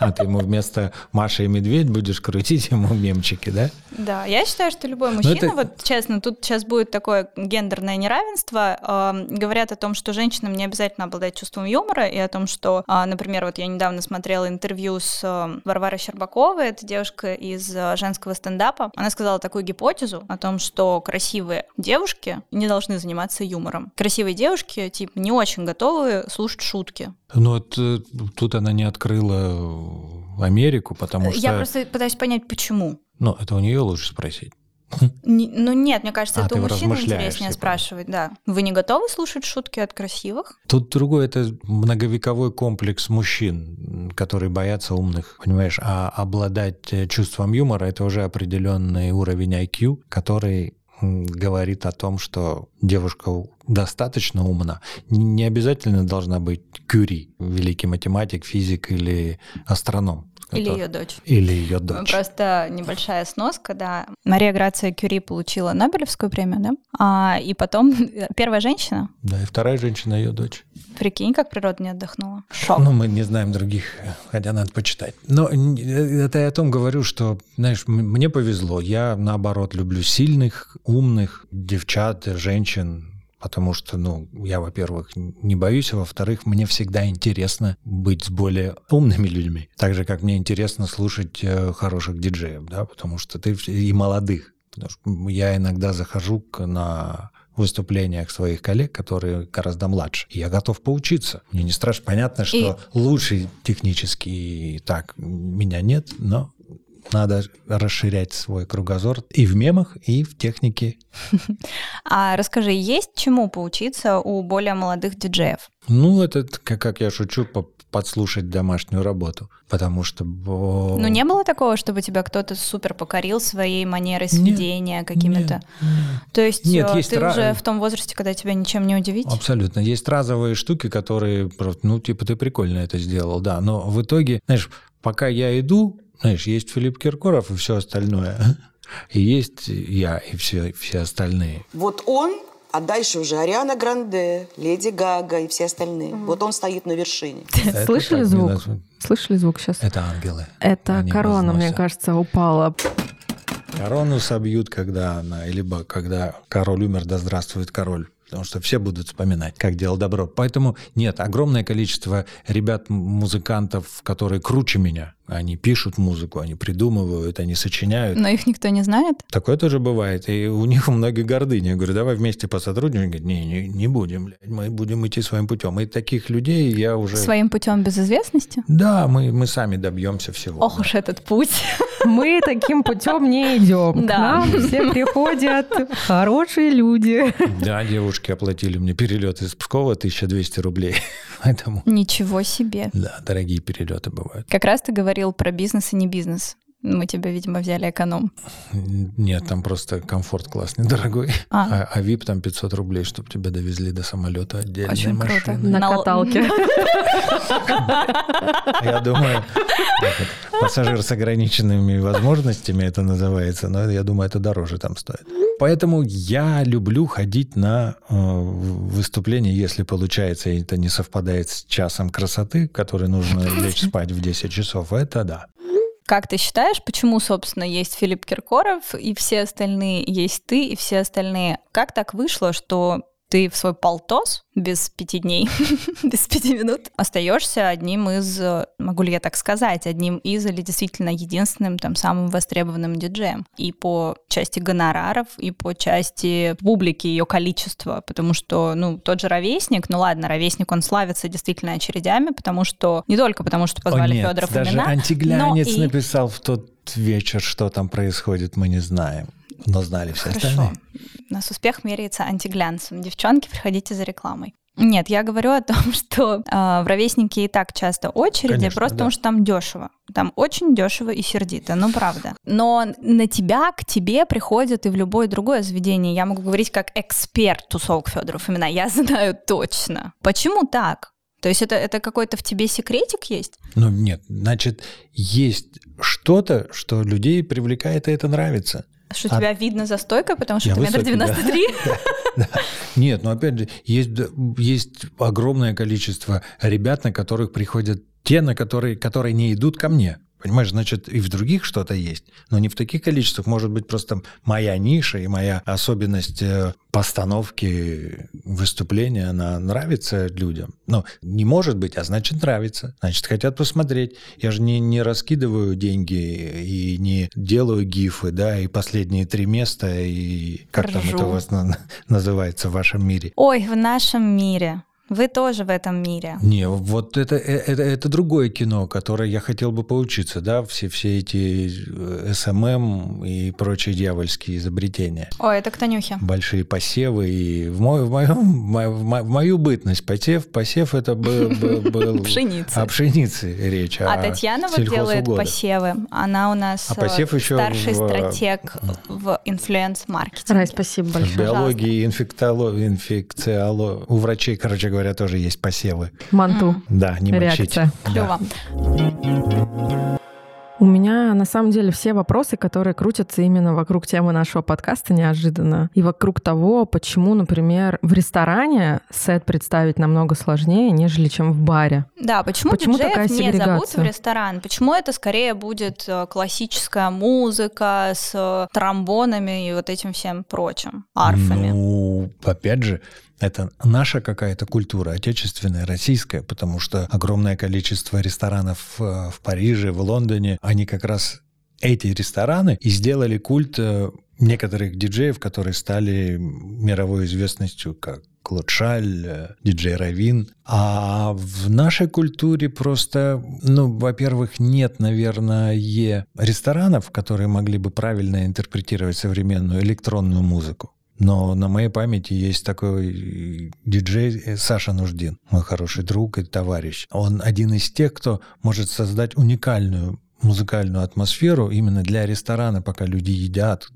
А ты ему вместо Маши и Медведь будешь крутить ему мемчики, да? Да, я считаю, что любой мужчина, это- вот честно, тут сейчас будет такое гендерное неравенство. Эм, говорят о том, что женщинам не обязательно обладать чувством юмора, и о том, что, а, например, вот я недавно смотрела интервью с э, Варварой Щербаковой, это девушка из э, женского стендапа. Она сказала такую гипотезу о том, что красивые девушки не должны заниматься юмором. Красивые девушки, типа, не очень готовы слушать шутки. Ну, вот, э, тут она не открыла Америку, потому что... Я просто пытаюсь понять, почему. Ну, это у нее лучше спросить. Не- ну нет, мне кажется, А, это у мужчин интереснее типа. спрашивать, да. Вы не готовы слушать шутки от красивых? Тут другой, это многовековой комплекс мужчин, которые боятся умных, понимаешь? А обладать э, чувством юмора — это уже определенный уровень IQ, который говорит о том, что девушка достаточно умна. Не обязательно должна быть Кюри, великий математик, физик или астроном. Или ее дочь? Или ее дочь. Просто небольшая сноска, да. Мария Грация Кюри получила Нобелевскую премию, да? А, и потом первая женщина. Да, и вторая женщина ее дочь. Прикинь, как природа не отдохнула. Шок. Ну, мы не знаем других, хотя надо почитать. Но н- это я о том говорю, что, знаешь, мне повезло. Я, наоборот, люблю сильных, умных девчат, женщин, потому что, ну, я, во-первых, не боюсь, а во-вторых, мне всегда интересно быть с более умными людьми. Так же, как мне интересно слушать э, хороших диджеев, да, потому что ты и молодых. Потому что я иногда захожу на выступлениях своих коллег, которые гораздо младше. И я готов поучиться. Мне не страшно. Понятно, что лучше технически так меня нет, но надо расширять свой кругозор и в мемах, и в технике. А расскажи, есть чему поучиться у более молодых диджеев? Ну, это, как, я шучу, по- подслушать домашнюю работу. Потому что... Ну, не было такого, чтобы тебя кто-то супер покорил своей манерой сведения какими-то? То есть, Нет, э, есть ты ра- уже в том возрасте, когда тебя ничем не удивить? Абсолютно. Есть разовые штуки, которые просто, ну, типа, ты прикольно это сделал, да. Но в итоге, знаешь, пока я иду, знаешь, есть Филипп Киркоров и все остальное. И есть я и все, все остальные. Вот он, а дальше уже Ариана Гранде, Леди Гага и все остальные. Вот он стоит на вершине. Слышали звук? Слышали звук сейчас? Это ангелы. Это Они корона, мне кажется, упала. Корону собьют, когда она, либо когда король умер, да здравствует король. Потому что все будут вспоминать, как делал добро. Поэтому нет, огромное количество ребят-музыкантов, которые круче меня. Они пишут музыку, они придумывают, они сочиняют. Но их никто не знает? Такое тоже бывает. И у них у многих гордыня. Я говорю, давай вместе посотрудничаем. Говорят, не, не, не будем, блядь, мы будем идти своим путем. И таких людей я уже... Своим путем без известности? Да, мы, мы сами добьемся всего. Ох уж этот путь. Мы таким путем не идем. К Да. нам все приходят хорошие люди. Да, девушки оплатили мне перелет из Пскова 1200 рублей. Поэтому, Ничего себе. да, дорогие перелеты бывают. Как раз ты говорил про бизнес и не бизнес. Мы тебя, видимо, взяли эконом. Нет, там просто комфорт классный, дорогой. А. А, а VIP там 500 рублей, чтобы тебя довезли до самолета отдельной Очень круто. машиной. На На- каталке. Я думаю, пассажир с ограниченными возможностями это называется, но я думаю, это дороже там стоит. Поэтому я люблю ходить на э, выступления, если получается, и это не совпадает с часом красоты, который нужно лечь спать в 10 часов, это да. Как ты считаешь, почему, собственно, есть Филипп Киркоров и все остальные, есть ты и все остальные? Как так вышло, что ты в свой полтос без пяти дней, без пяти минут остаешься одним из, э, могу ли я так сказать, одним из или действительно единственным там самым востребованным диджеем и по части гонораров, и по части публики, ее количества, потому что, ну, тот же ровесник, ну ладно, ровесник, он славится действительно очередями, потому что, не только потому, что позвали О, нет, Федоров даже имена, антиглянец и- написал в тот вечер, что там происходит, мы не знаем. Но знали все Хорошо. остальные. У нас успех меряется антиглянцем. Девчонки, приходите за рекламой. Нет, я говорю о том, что э, в ровеснике и так часто очереди, Конечно, просто да. потому что там дешево. Там очень дешево и сердито, ну правда. Но на тебя, к тебе приходят и в любое другое заведение. Я могу говорить как эксперт тусовок Федоров имена. Я знаю точно. Почему так? То есть это, это какой-то в тебе секретик есть? Ну нет, значит, есть что-то, что людей привлекает, и это нравится. Что А- тебя видно за стойкой, потому что Я ты метр девяносто три? Нет, но опять же, есть, есть огромное количество ребят, на которых приходят те, на которые, которые не идут ко мне. Понимаешь, значит, и в других что-то есть, но не в таких количествах. Может быть, просто моя ниша и моя особенность э, постановки выступления, она нравится людям. Ну, не может быть, а значит, нравится. Значит, хотят посмотреть. Я же не, не раскидываю деньги и не делаю гифы, да, и последние три места, и как там Ржу. это у вас на- называется в вашем мире. Ой, в нашем мире. Вы тоже в этом мире. Не, вот это, э, это, это другое кино, которое я хотел бы поучиться, да, все, все эти э, SMM и прочие дьявольские изобретения. Ой, это к Танюхе. Большие посевы, и в, мой, в, моем, в мо- в мо- в мою бытность посев, посев это был, был, был Пшеницы. о пшенице речь, А о Татьяна вот делает посевы. Она у нас А э, посев еще старший в- стратег в инфлюенс-маркетинге. Рай, спасибо В большое. биологии, инфектоло, инфекциоло... У врачей, короче говоря, тоже есть посевы. Манту. Да, не мочить. Реакция. Клево. У меня на самом деле все вопросы, которые крутятся именно вокруг темы нашего подкаста неожиданно. И вокруг того, почему, например, в ресторане сет представить намного сложнее, нежели чем в баре. Да, почему, Почему такая не зовут в ресторан? Почему это скорее будет э, классическая музыка с э, тромбонами и вот этим всем прочим, арфами? Ну, опять же, это наша какая-то культура, отечественная, российская, потому что огромное количество ресторанов э, в Париже, в Лондоне, они как раз эти рестораны и сделали культ э, некоторых диджеев, которые стали мировой известностью, как Клод Шаль, э, диджей Равин. А в нашей культуре просто, ну, во-первых, нет, наверное, ресторанов, которые могли бы правильно интерпретировать современную электронную музыку. Но на моей памяти есть такой диджей э, Саша Нуждин, мой хороший друг и товарищ. Он один из тех, кто может создать уникальную музыкальную атмосферу именно для ресторана, пока люди едят,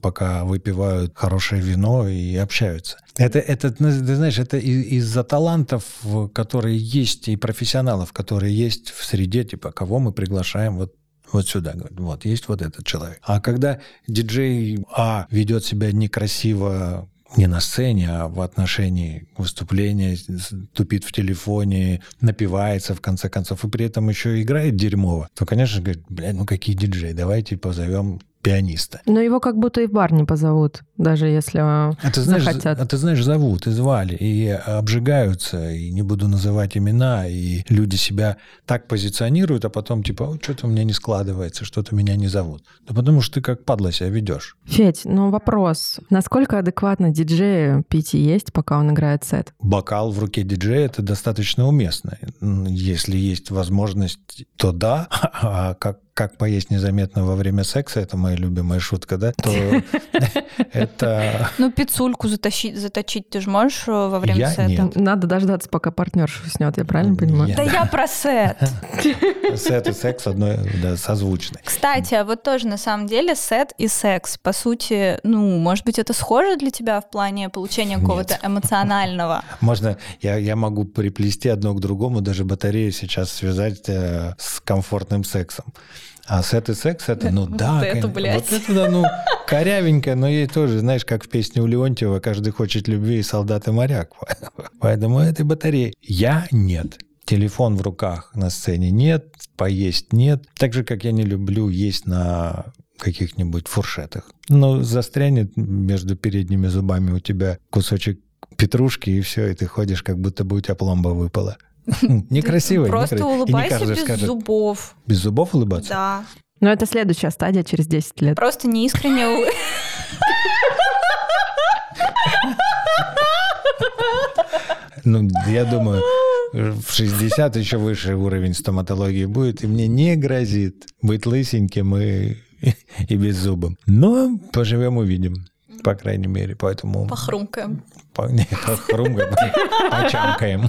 пока выпивают хорошее вино и общаются. Это, это ты знаешь, это из-за талантов, которые есть, и профессионалов, которые есть в среде, типа, кого мы приглашаем вот вот сюда, говорит, вот есть вот этот человек. А когда диджей А ведет себя некрасиво не на сцене, а в отношении выступления, тупит в телефоне, напивается в конце концов, и при этом еще играет дерьмово, то, конечно, говорит, блядь, ну какие диджеи, давайте позовем пианиста. Но его как будто и в бар не позовут, даже если э, А ты знаешь, захотят. а ты знаешь, зовут и звали, и обжигаются, и не буду называть имена, и люди себя так позиционируют, а потом типа, «Ой, что-то у меня не складывается, что-то меня не зовут. Да потому что ты как падла себя ведешь. Федь, ну вопрос. Насколько адекватно диджею пить и есть, пока он играет сет? Бокал в руке диджея это достаточно уместно. Если есть возможность, то да. А как, как поесть незаметно во время секса, это моя любимая шутка, да, то это... Ну, пиццульку затащить, заточить ты же можешь э, во время сета? Надо дождаться, пока партнерша уснет, я правильно понимаю? Да я про сет. Сет и секс одно да, созвучны. Кстати, а вот тоже на самом деле сет и секс, по сути, ну, может быть, это схоже для тебя в плане получения какого-то эмоционального? Можно, я, я могу приплести одно к другому, даже батарею сейчас связать э, с комфортным сексом. А сет и секс это, ну да, Вот это, блядь. вот это, да, ну, корявенько, но ей тоже, знаешь, как в песне у Леонтьева, каждый хочет любви и солдат и моряк. Поэтому этой батареи. Я нет. Телефон в руках на сцене нет, поесть нет. Так же, как я не люблю есть на каких-нибудь фуршетах. Ну, застрянет между передними зубами у тебя кусочек петрушки, и все, и ты ходишь, как будто бы у тебя пломба выпала. Некрасиво. Просто некрасиво. И не улыбайся без скажет, зубов. Без зубов улыбаться? Да. Но это следующая стадия через 10 лет. Просто неискренне улы- Ну, я думаю, в 60 еще выше уровень стоматологии будет, и мне не грозит быть лысеньким и, и беззубым. Но поживем увидим, по крайней мере, поэтому... похрумкаем. По, не, похрумкаем, почамкаем.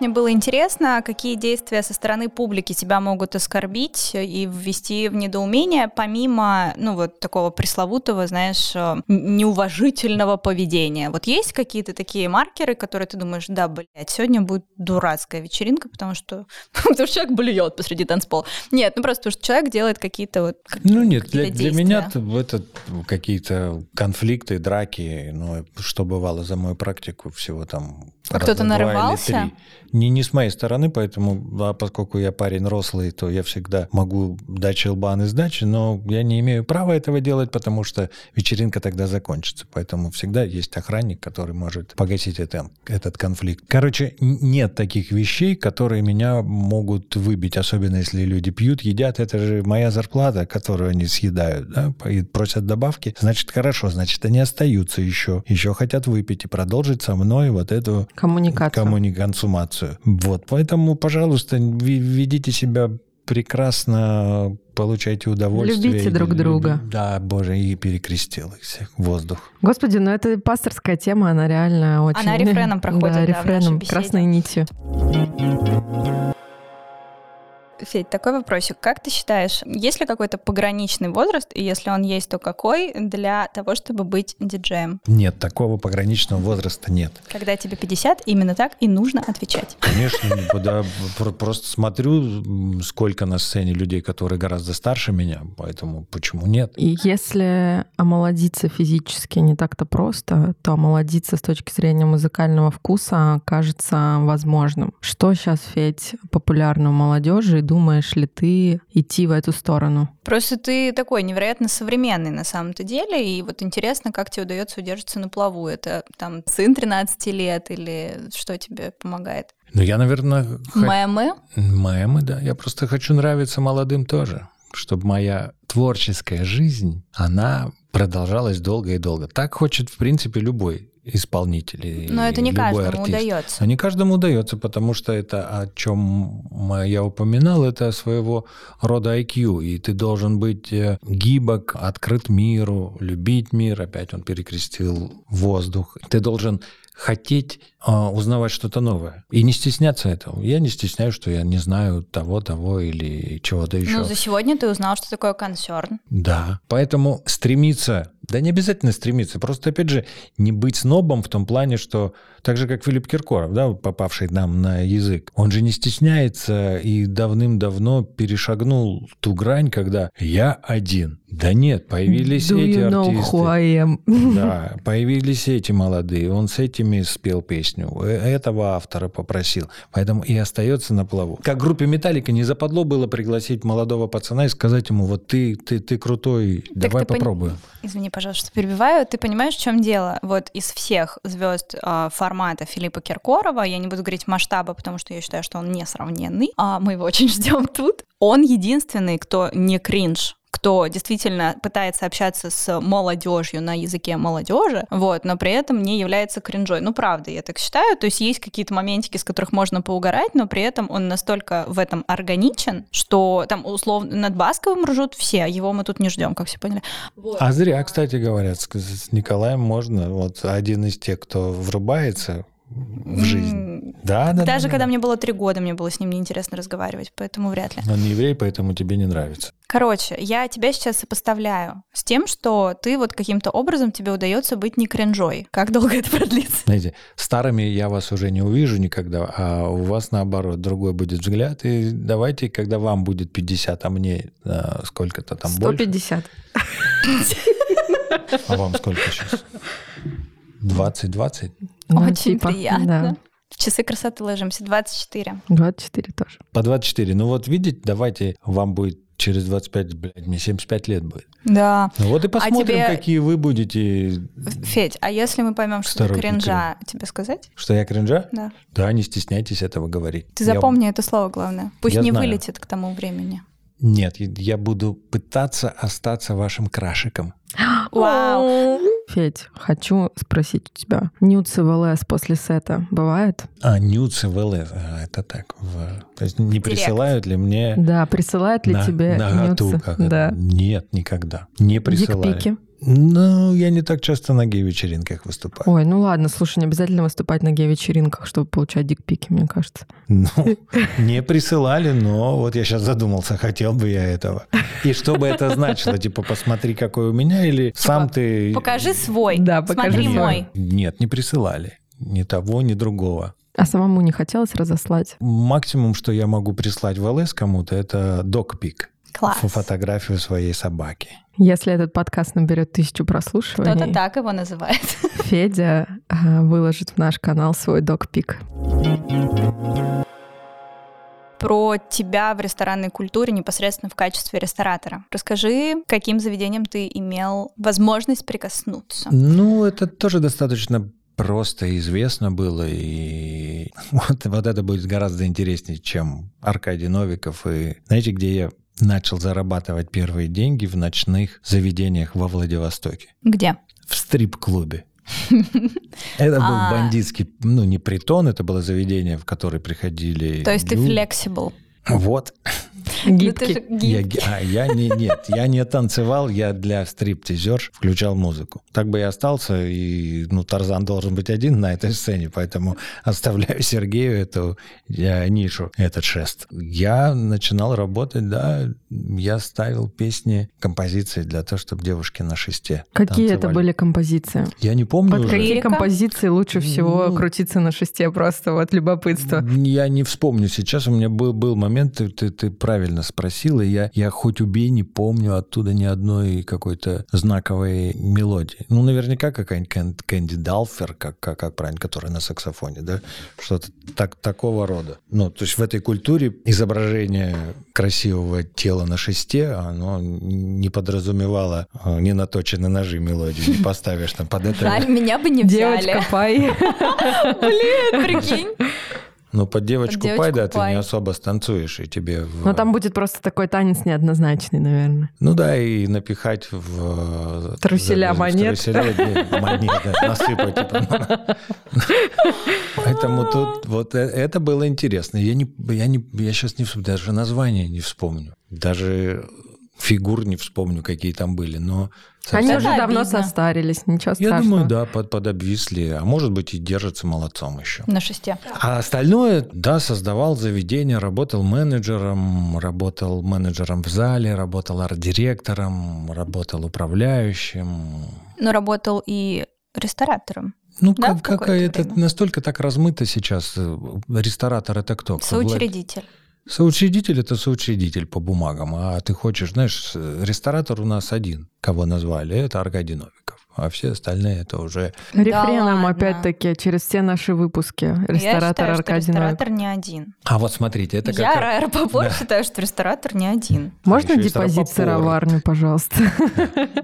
Мне было интересно, какие действия со стороны публики тебя могут оскорбить и ввести в недоумение, помимо, ну, вот такого пресловутого, знаешь, э, неуважительного поведения. Вот есть какие-то такие маркеры, которые ты думаешь, да, блядь, сегодня будет дурацкая вечеринка, потому что, потому что человек блюет посреди танцпола. Нет, ну просто потому что человек делает какие-то вот Ну нет, для, для меня это какие-то конфликты, драки, ну, что бывало за мою практику, всего там А кто-то нарывался? Не, не с моей стороны, поэтому, а поскольку я парень рослый, то я всегда могу дать щелбан и сдачи, но я не имею права этого делать, потому что вечеринка тогда закончится. Поэтому всегда есть охранник, который может погасить это, этот конфликт. Короче, нет таких вещей, которые меня могут выбить, особенно если люди пьют, едят. Это же моя зарплата, которую они съедают, да, и просят добавки. Значит, хорошо, значит, они остаются еще, еще хотят выпить и продолжить со мной вот эту Коммуникацию. коммуни- консумацию. Вот, поэтому, пожалуйста, ведите себя прекрасно, получайте удовольствие. Любите И- друг друга. Да, боже, и перекрестил их всех в воздух. Господи, ну это пасторская тема, она реально очень... Она рефреном проходит, да, Да, в нашей рефреном, красной нитью. Федь, такой вопросик. Как ты считаешь, есть ли какой-то пограничный возраст, и если он есть, то какой, для того, чтобы быть диджеем? Нет, такого пограничного возраста нет. Когда тебе 50, именно так и нужно отвечать. Конечно, никуда. Про- Просто смотрю, сколько на сцене людей, которые гораздо старше меня, поэтому почему нет? И если омолодиться физически не так-то просто, то омолодиться с точки зрения музыкального вкуса кажется возможным. Что сейчас, Федь, популярно у молодежи, думаешь ли ты идти в эту сторону? Просто ты такой невероятно современный на самом-то деле, и вот интересно, как тебе удается удерживаться на плаву. Это там сын 13 лет или что тебе помогает? Ну, я, наверное, Мемы? Мемы, да. Я просто хочу нравиться молодым тоже, чтобы моя творческая жизнь, она продолжалась долго и долго. Так хочет, в принципе, любой исполнитель. и Но это не каждому артист. удается. Но не каждому удается, потому что это, о чем я упоминал, это своего рода IQ, и ты должен быть э, гибок, открыт миру, любить мир, опять он перекрестил воздух. Ты должен хотеть узнавать что-то новое и не стесняться этого. Я не стесняюсь, что я не знаю того, того или чего-то еще. Ну, за сегодня ты узнал, что такое консерн. Да. Поэтому стремиться, да не обязательно стремиться, просто, опять же, не быть снобом в том плане, что так же, как Филипп Киркоров, да, попавший нам на язык, он же не стесняется и давным-давно перешагнул ту грань, когда я один. Да нет, появились Do эти you know артисты. who I am? Да, появились эти молодые, он с этими спел песню, э- этого автора попросил, поэтому и остается на плаву. Как группе Металлика не западло было пригласить молодого пацана и сказать ему, вот ты, ты, ты крутой, давай ты пон- попробуем. Извини, пожалуйста, что перебиваю. Ты понимаешь, в чем дело? Вот из всех звезд а, формата Филиппа Киркорова, я не буду говорить масштаба, потому что я считаю, что он несравненный, а мы его очень ждем тут. Он единственный, кто не кринж кто действительно пытается общаться с молодежью на языке молодежи, вот, но при этом не является кринжой. Ну, правда, я так считаю. То есть есть какие-то моментики, с которых можно поугарать, но при этом он настолько в этом органичен, что там условно над Басковым ржут все, а его мы тут не ждем, как все поняли. А зря, кстати, говорят, с Николаем можно, вот один из тех, кто врубается в жизнь. Да, да, Даже да, когда да. мне было три года, мне было с ним неинтересно разговаривать, поэтому вряд ли. Он не еврей, поэтому тебе не нравится. Короче, я тебя сейчас сопоставляю с тем, что ты вот каким-то образом тебе удается быть не кринжой. Как долго это продлится? Знаете, старыми я вас уже не увижу никогда, а у вас, наоборот, другой будет взгляд. И давайте, когда вам будет 50, а мне а, сколько-то там больше. 150. А вам сколько сейчас? 20-20? Ну, Очень типа, приятно. да. В часы красоты ложимся. 24. 24 тоже. По 24. Ну вот видите, давайте вам будет через 25, блядь, мне 75 лет будет. Да. Ну вот и посмотрим, тебе- какие вы будете. Федь, а если мы поймем, что ты кринжа, тебе сказать? Что я кринжа? Да. Да, не стесняйтесь этого говорить. Ты Я- запомни это слово, главное. Пусть Я не знаю. вылетит к тому времени. Нет, я буду пытаться остаться вашим крашиком. Вау. Федь, хочу спросить у тебя. Нюцы в ЛС после сета бывает? А, нюцы в ЛС, а, это так. в- То есть не присылают ли мне Да, присылают ли на- тебе наготу, нюцы? как? Да. Нет, никогда. Не присылают. Дикпики. Ну, я не так часто на гей-вечеринках выступаю. Ой, ну ладно, слушай, не обязательно выступать на гей-вечеринках, чтобы получать дикпики, мне кажется. Ну, не присылали, но вот я сейчас задумался, хотел бы я этого. И что бы это значило? Типа, посмотри, какой у меня, или сам ты... Покажи свой. Да, покажи Смотри мой. Нет, не присылали. Ни того, ни другого. А самому не хотелось разослать? Максимум, что я могу прислать в ЛС кому-то, это докпик. Класс. Фо- Фотографию своей собаки. Если этот подкаст наберет тысячу прослушиваний, Кто-то так его называет. Федя а, выложит в наш канал свой док-пик. Про тебя в ресторанной культуре непосредственно в качестве ресторатора. Расскажи, каким заведением ты имел возможность прикоснуться. Ну, это тоже достаточно просто и известно было, и вот, вот это будет гораздо интереснее, чем Аркадий Новиков. И знаете, где я начал зарабатывать первые деньги в ночных заведениях во Владивостоке? Где? В стрип-клубе. Это был А. бандитский, ну, не притон, это было заведение, в которое приходили... То есть ты люди. flexible. Вот. Ну, Гибкий. же Я, гибкий. а, я не, нет, я не танцевал, я для стриптизерш включал музыку. Так бы я остался, и ну, Тарзан должен быть один на этой сцене, поэтому оставляю Сергею эту э, нишу, этот шест. Я начинал работать, да, я ставил песни, композиции для того, чтобы девушки на шесте Какие это танцевали. были композиции? Я не помню Под уже. какие композиции лучше всего Ну. крутиться на шесте просто вот любопытство? Я не вспомню сейчас. У меня был, был момент, ты, ты, ты правильно спросил, и я, я хоть убей, не помню оттуда ни одной какой-то знаковой мелодии. Ну, наверняка какая-нибудь Кэн- Кэнди Далфер, как, как, как правильно, которая на саксофоне, да? Что-то так, такого рода. Ну, то есть в этой культуре изображение красивого тела на шесте, оно не подразумевало э, не наточенные ножи мелодию, не поставишь там под это. Жаль, меня бы не Девочка, взяли. пай. Блин, прикинь. Ну, под девочку, Под пай, да, девочку ты не пай. особо станцуешь, и тебе... в- Но там будет просто такой танец неоднозначный, наверное. Ну да, и напихать в... э, Труселя в монет. труселя, да, монет, да, насыпать. Поэтому тут вот э- это было интересно. Я, не, я, не, я сейчас не даже название не вспомню. Даже фигур не вспомню, какие там были. Но Они уже давно обидно. состарились, ничего я страшного. думаю, да, под, подобвисли. А может быть и держатся молодцом еще. На шесте. А остальное, да, создавал заведение, работал менеджером, работал менеджером в зале, работал арт-директором, работал управляющим. Но работал и ресторатором. Ну, Да, как, какая это время? настолько так размыто сейчас. э, Ресторатор это кто? Влад- Соучредитель. Это соучредитель по бумагам. А ты хочешь, знаешь, с- ресторатор у нас один, кого назвали, это Аркадий Новиков. А все остальные это уже... Рефреном, ладно. опять-таки, через все наши выпуски. Я Ресторатор считаю, что Аркадий ресторатор не один. А вот смотрите, это Я, как... Райер Попор, считаю, что ресторатор не один. Можно еще депозит Рапопорт. сыроварню, пожалуйста?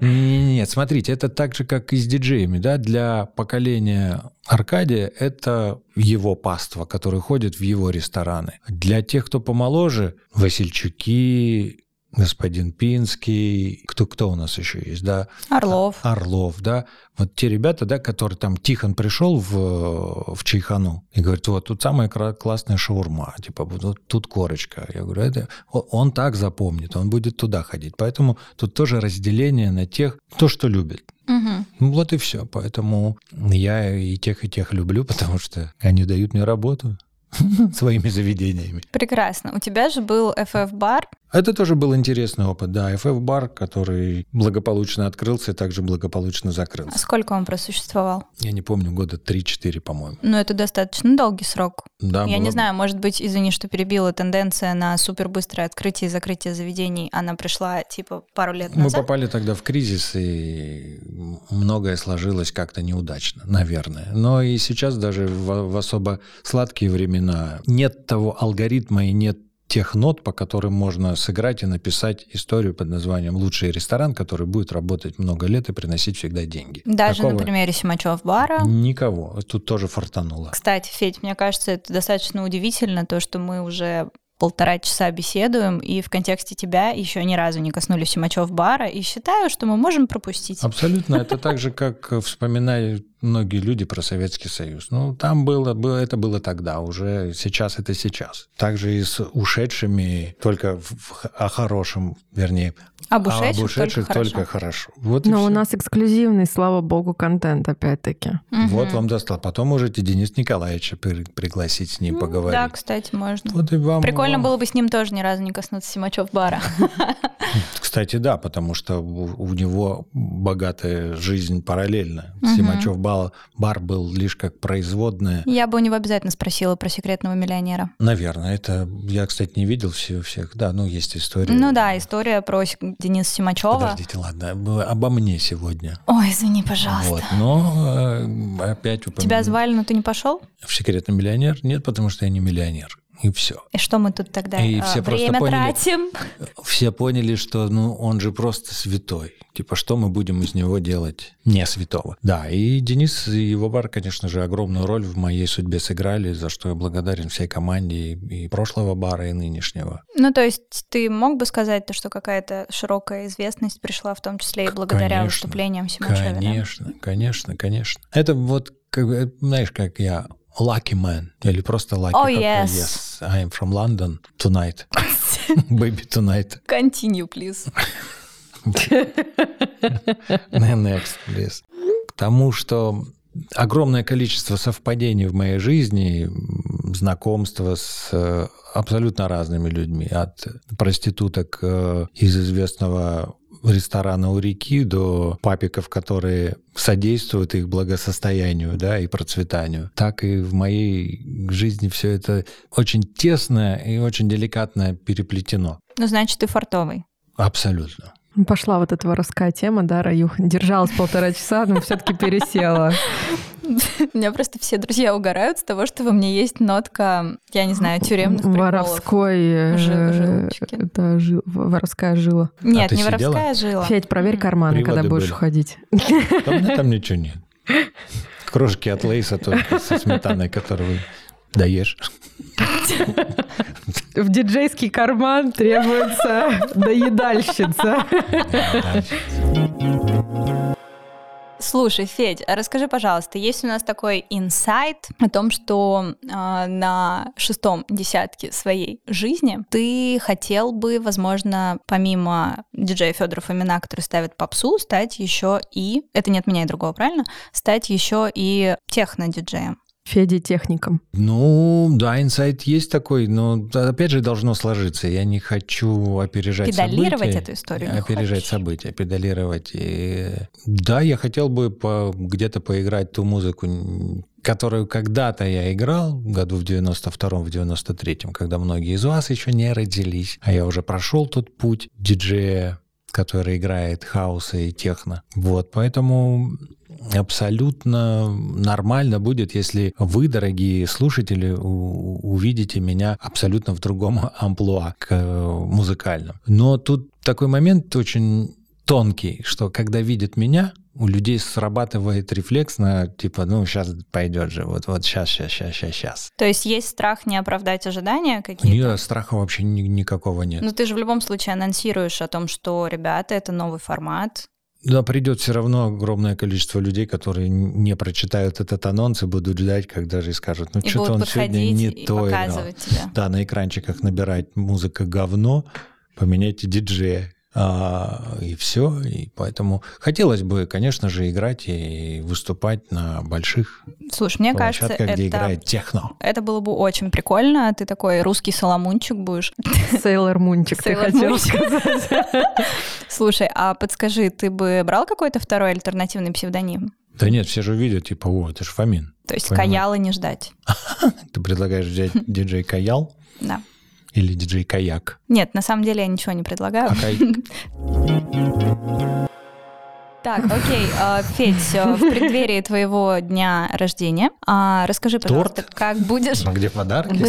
Нет, смотрите, это так же, как и с диджеями, да, для поколения Аркадия это его паства, которые ходят в его рестораны. Для тех, кто помоложе, Васильчуки, господин Пинский, кто, кто у нас еще есть, да? Орлов. Орлов, да. Вот те ребята, да, которые там Тихон пришел в, в Чайхану и говорит, вот тут самая классная шаурма, типа вот тут корочка. Я говорю, это он так запомнит, он будет туда ходить. Поэтому тут тоже разделение на тех, кто что любит. Мгм. Ну, вот и все. Поэтому я и тех, и тех люблю, потому что они дают мне работу своими заведениями. Прекрасно. У тебя же был FF-бар. Это тоже был интересный опыт, да. FF-бар, который благополучно открылся и также благополучно закрылся. Сколько он просуществовал? Я не помню, года 3-4, по-моему. Ну, это достаточно долгий срок. Да, Я было- не знаю, может быть, извини, что перебила тенденция на супербыстрое открытие и закрытие заведений. Она пришла, типа, пару лет Мы назад. попали тогда в кризис, и многое сложилось как-то неудачно, наверное. Но и сейчас даже в, в особо сладкие времена нет того алгоритма и нет тех нот, по которым можно сыграть и написать историю под названием «Лучший ресторан», который будет работать много лет и приносить всегда деньги. Даже Такого на примере Симачев бара. Никого. Тут тоже фартануло. Кстати, Федь, мне кажется, это достаточно удивительно, то, что мы уже полтора часа беседуем, и в контексте тебя еще ни разу не коснулись Симачев бара, и считаю, что мы можем пропустить. Абсолютно. Это так же, как вспоминают многие люди про Советский Союз. Ну, там было, было это было тогда, уже сейчас это сейчас. Также и с ушедшими, только в- в- о хорошем, вернее, Об а ушедших, об ушедших только, только, хорошо. хорошо. Вот Но у нас эксклюзивный, слава богу, контент опять-таки. Вот Мгм. вам достал. Потом можете Денис Николаевича при- пригласить с ним поговорить. Да, кстати, можно. Вот и вам, Прикольно вам- было бы с ним тоже ни разу не коснуться Симачев бара. Кстати, да, потому что у, него богатая жизнь параллельно. Мгм. Симачев бар, бар был лишь как производная. Я бы у него обязательно спросила про секретного миллионера. Наверное, это я, кстати, не видел все, всех. Да, ну есть история. Ну да, история про Дениса Симачева. Подождите, ладно, об- обо мне сегодня. Ой, извини, пожалуйста. Вот, но э, опять упомяну- Тебя звали, но ты не пошел? в секретный миллионер? Нет, потому что я не миллионер. И все. И что мы тут тогда И а, все просто время поняли. тратим? Все поняли, что ну он же просто святой. Типа, что мы будем из него делать не святого? Да, и Денис и его бар, конечно же, огромную роль в моей судьбе сыграли, за что я благодарен всей команде и, и прошлого бара, и нынешнего. Ну, то есть ты мог бы сказать, то, что какая-то широкая известность пришла в том числе и благодаря Конечно. выступлениям Симачева, да? Конечно, конечно, конечно. Это вот, как, знаешь, как я lucky man или просто lucky. Oh, yes. Yes, I am from London tonight. Baby tonight. Continue, please. Next, please. К тому, что огромное количество совпадений в моей жизни, знакомства с э, абсолютно разными людьми, от проституток э, из известного ресторана у реки до папиков, которые содействуют их благосостоянию да, и процветанию. Так и в моей жизни все это очень тесно и очень деликатно переплетено. Ну, значит, ты фартовый. Абсолютно. Пошла вот эта воровская тема, да, Раюха? Держалась полтора часа, но все-таки пересела. У меня просто все друзья угорают с того, что во мне есть нотка, я не знаю, тюремных приколов. Воровской... э, Жил-. Да, жил- воровская жила. Нет, ты не сидела? воровская жила. Федь, проверь карманы, Приводы когда будешь были. уходить. Меня там ничего нет. Крошки от лейса только со сметаной, которую даешь. В диджейский карман требуется доедальщица. Слушай, Федь, а расскажи, пожалуйста, есть у нас такой инсайт о том, что а, на шестом десятке своей жизни ты хотел бы, возможно, помимо диджея Федора Фомина, который ставит попсу, стать еще и, это не от меня и другого, правильно? Стать еще и техно-диджеем. Феди техником. Ну, да, инсайт есть такой, но опять же должно сложиться. Я не хочу опережать Педалировать события. эту историю Опережать хочешь? события, педалировать. И... Да, я хотел бы по- где-то поиграть ту музыку, которую когда-то я играл, году в 92-м, в 93-м, когда многие из вас еще не родились, а я уже прошел тот путь диджея, который играет хаоса и техно. Вот, поэтому абсолютно нормально будет, если вы, дорогие слушатели, увидите меня абсолютно в другом амплуа к э, музыкальному. Но тут такой момент очень тонкий, что когда видят меня, у людей срабатывает рефлекс на типа, ну, сейчас пойдет же, вот, вот сейчас, сейчас, сейчас, сейчас, сейчас. То есть есть страх не оправдать ожидания какие-то? Нет, страха вообще ни- никакого нет. Ну ты же в любом случае анонсируешь о том, что, ребята, это новый формат, Да, придет все равно огромное количество людей, которые не прочитают этот анонс и будут ждать, когда же и скажут, ну и что-то он сегодня не и то. играл». показывать тебя. Да, на экранчиках набирать музыка говно, поменяйте диджея. А, и все. И поэтому хотелось бы, конечно же, играть и выступать на больших Слушай, мне кажется, где это, играет техно. это было бы очень прикольно. Ты такой русский соломунчик будешь. Сейлор Мунчик, ты хотел сказать. Слушай, а подскажи, ты бы брал какой-то второй альтернативный псевдоним? Да нет, все же видят, типа, о, это же Фомин. То есть Понимаю. Каялы не ждать. Ты предлагаешь взять диджей Каял Да. Или диджей Каяк? Нет, на самом деле я ничего не предлагаю. А Кай- Так, окей, а, Федь, а, в преддверии твоего дня рождения, а, расскажи, пожалуйста, Торт? как будешь... А где подарки?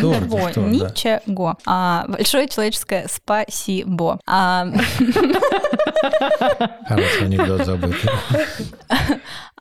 Торт, да. ничего. А, большое человеческое спасибо. А, Хороший анекдот забытый.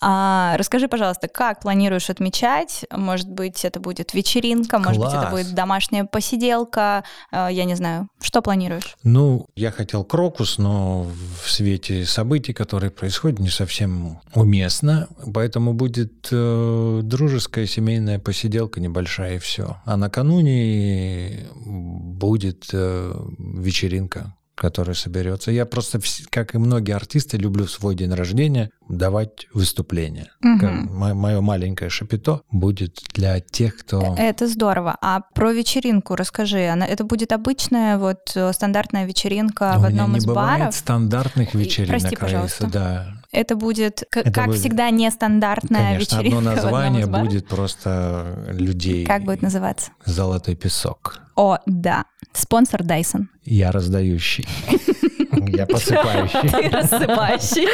А, расскажи, пожалуйста, как планируешь отмечать? Может быть, это будет вечеринка, может быть, это Класс. будет домашняя посиделка, э, я не знаю. Что планируешь? Ну, я хотел крокус, но в свете событий, которые происходят, не совсем уместно. Поэтому будет э, дружеская семейная посиделка небольшая и все. А накануне будет э, вечеринка которая соберется. Я просто, как и многие артисты, люблю в свой день рождения давать выступления. Мгм. Мое маленькое шапито будет для тех, кто... Это здорово. А про вечеринку расскажи. Она, это будет обычная вот э, стандартная вечеринка У в меня одном не из бывает баров? стандартных И- вечеринок, прости, Раиса, пожалуйста. да. Это будет, Это как будет- всегда, нестандартная Конечно, вечеринка одно название из будет просто людей. Как будет называться? Золотой песок. О, да. Спонсор Dyson. Я раздающий. Я посыпающий. Ты рассыпающий.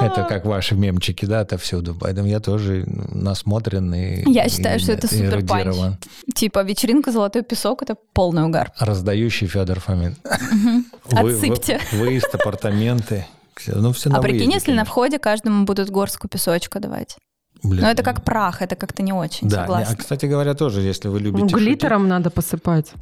Это как ваши мемчики, да, отовсюду. Поэтому я тоже насмотренный. Я считаю, что это супер панч. Типа вечеринка «Золотой песок» — это полный угар. Раздающий Федор Фомин. Отсыпьте. вы- Выезд, апартаменты. Всё, Ну, все А прикинь, если на входе каждому будут горстку песочка давать. Блин, Но это ну, как прах, это как-то не очень, Да, согласна. а, кстати говоря, тоже, если вы Ну, любите глиттером надо посыпать.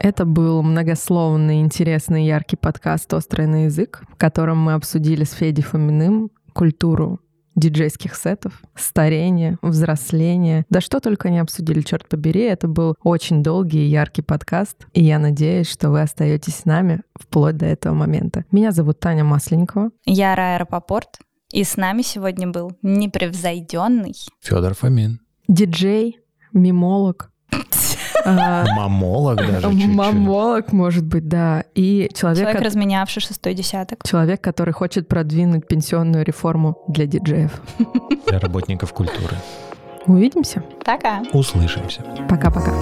Это был многословный, интересный, яркий подкаст «Острый на язык», в котором мы обсудили с Федей Фоминым культуру диджейских сетов, старение, взросление. Да что только не обсудили, черт побери. Это был очень долгий и яркий подкаст. И я надеюсь, что вы остаетесь с нами вплоть до этого момента. Меня зовут Таня Масленникова. Я Рая Рапопорт, и с нами сегодня был непревзойденный Федор Фомин. Диджей, мимолог, Мамолог даже чуть-чуть. мамолог, может быть, да. И человек, человек, разменявший шестой десяток. человек, который хочет продвинуть пенсионную реформу для диджеев. Для работников культуры. Увидимся. Пока. Услышимся. Пока-пока.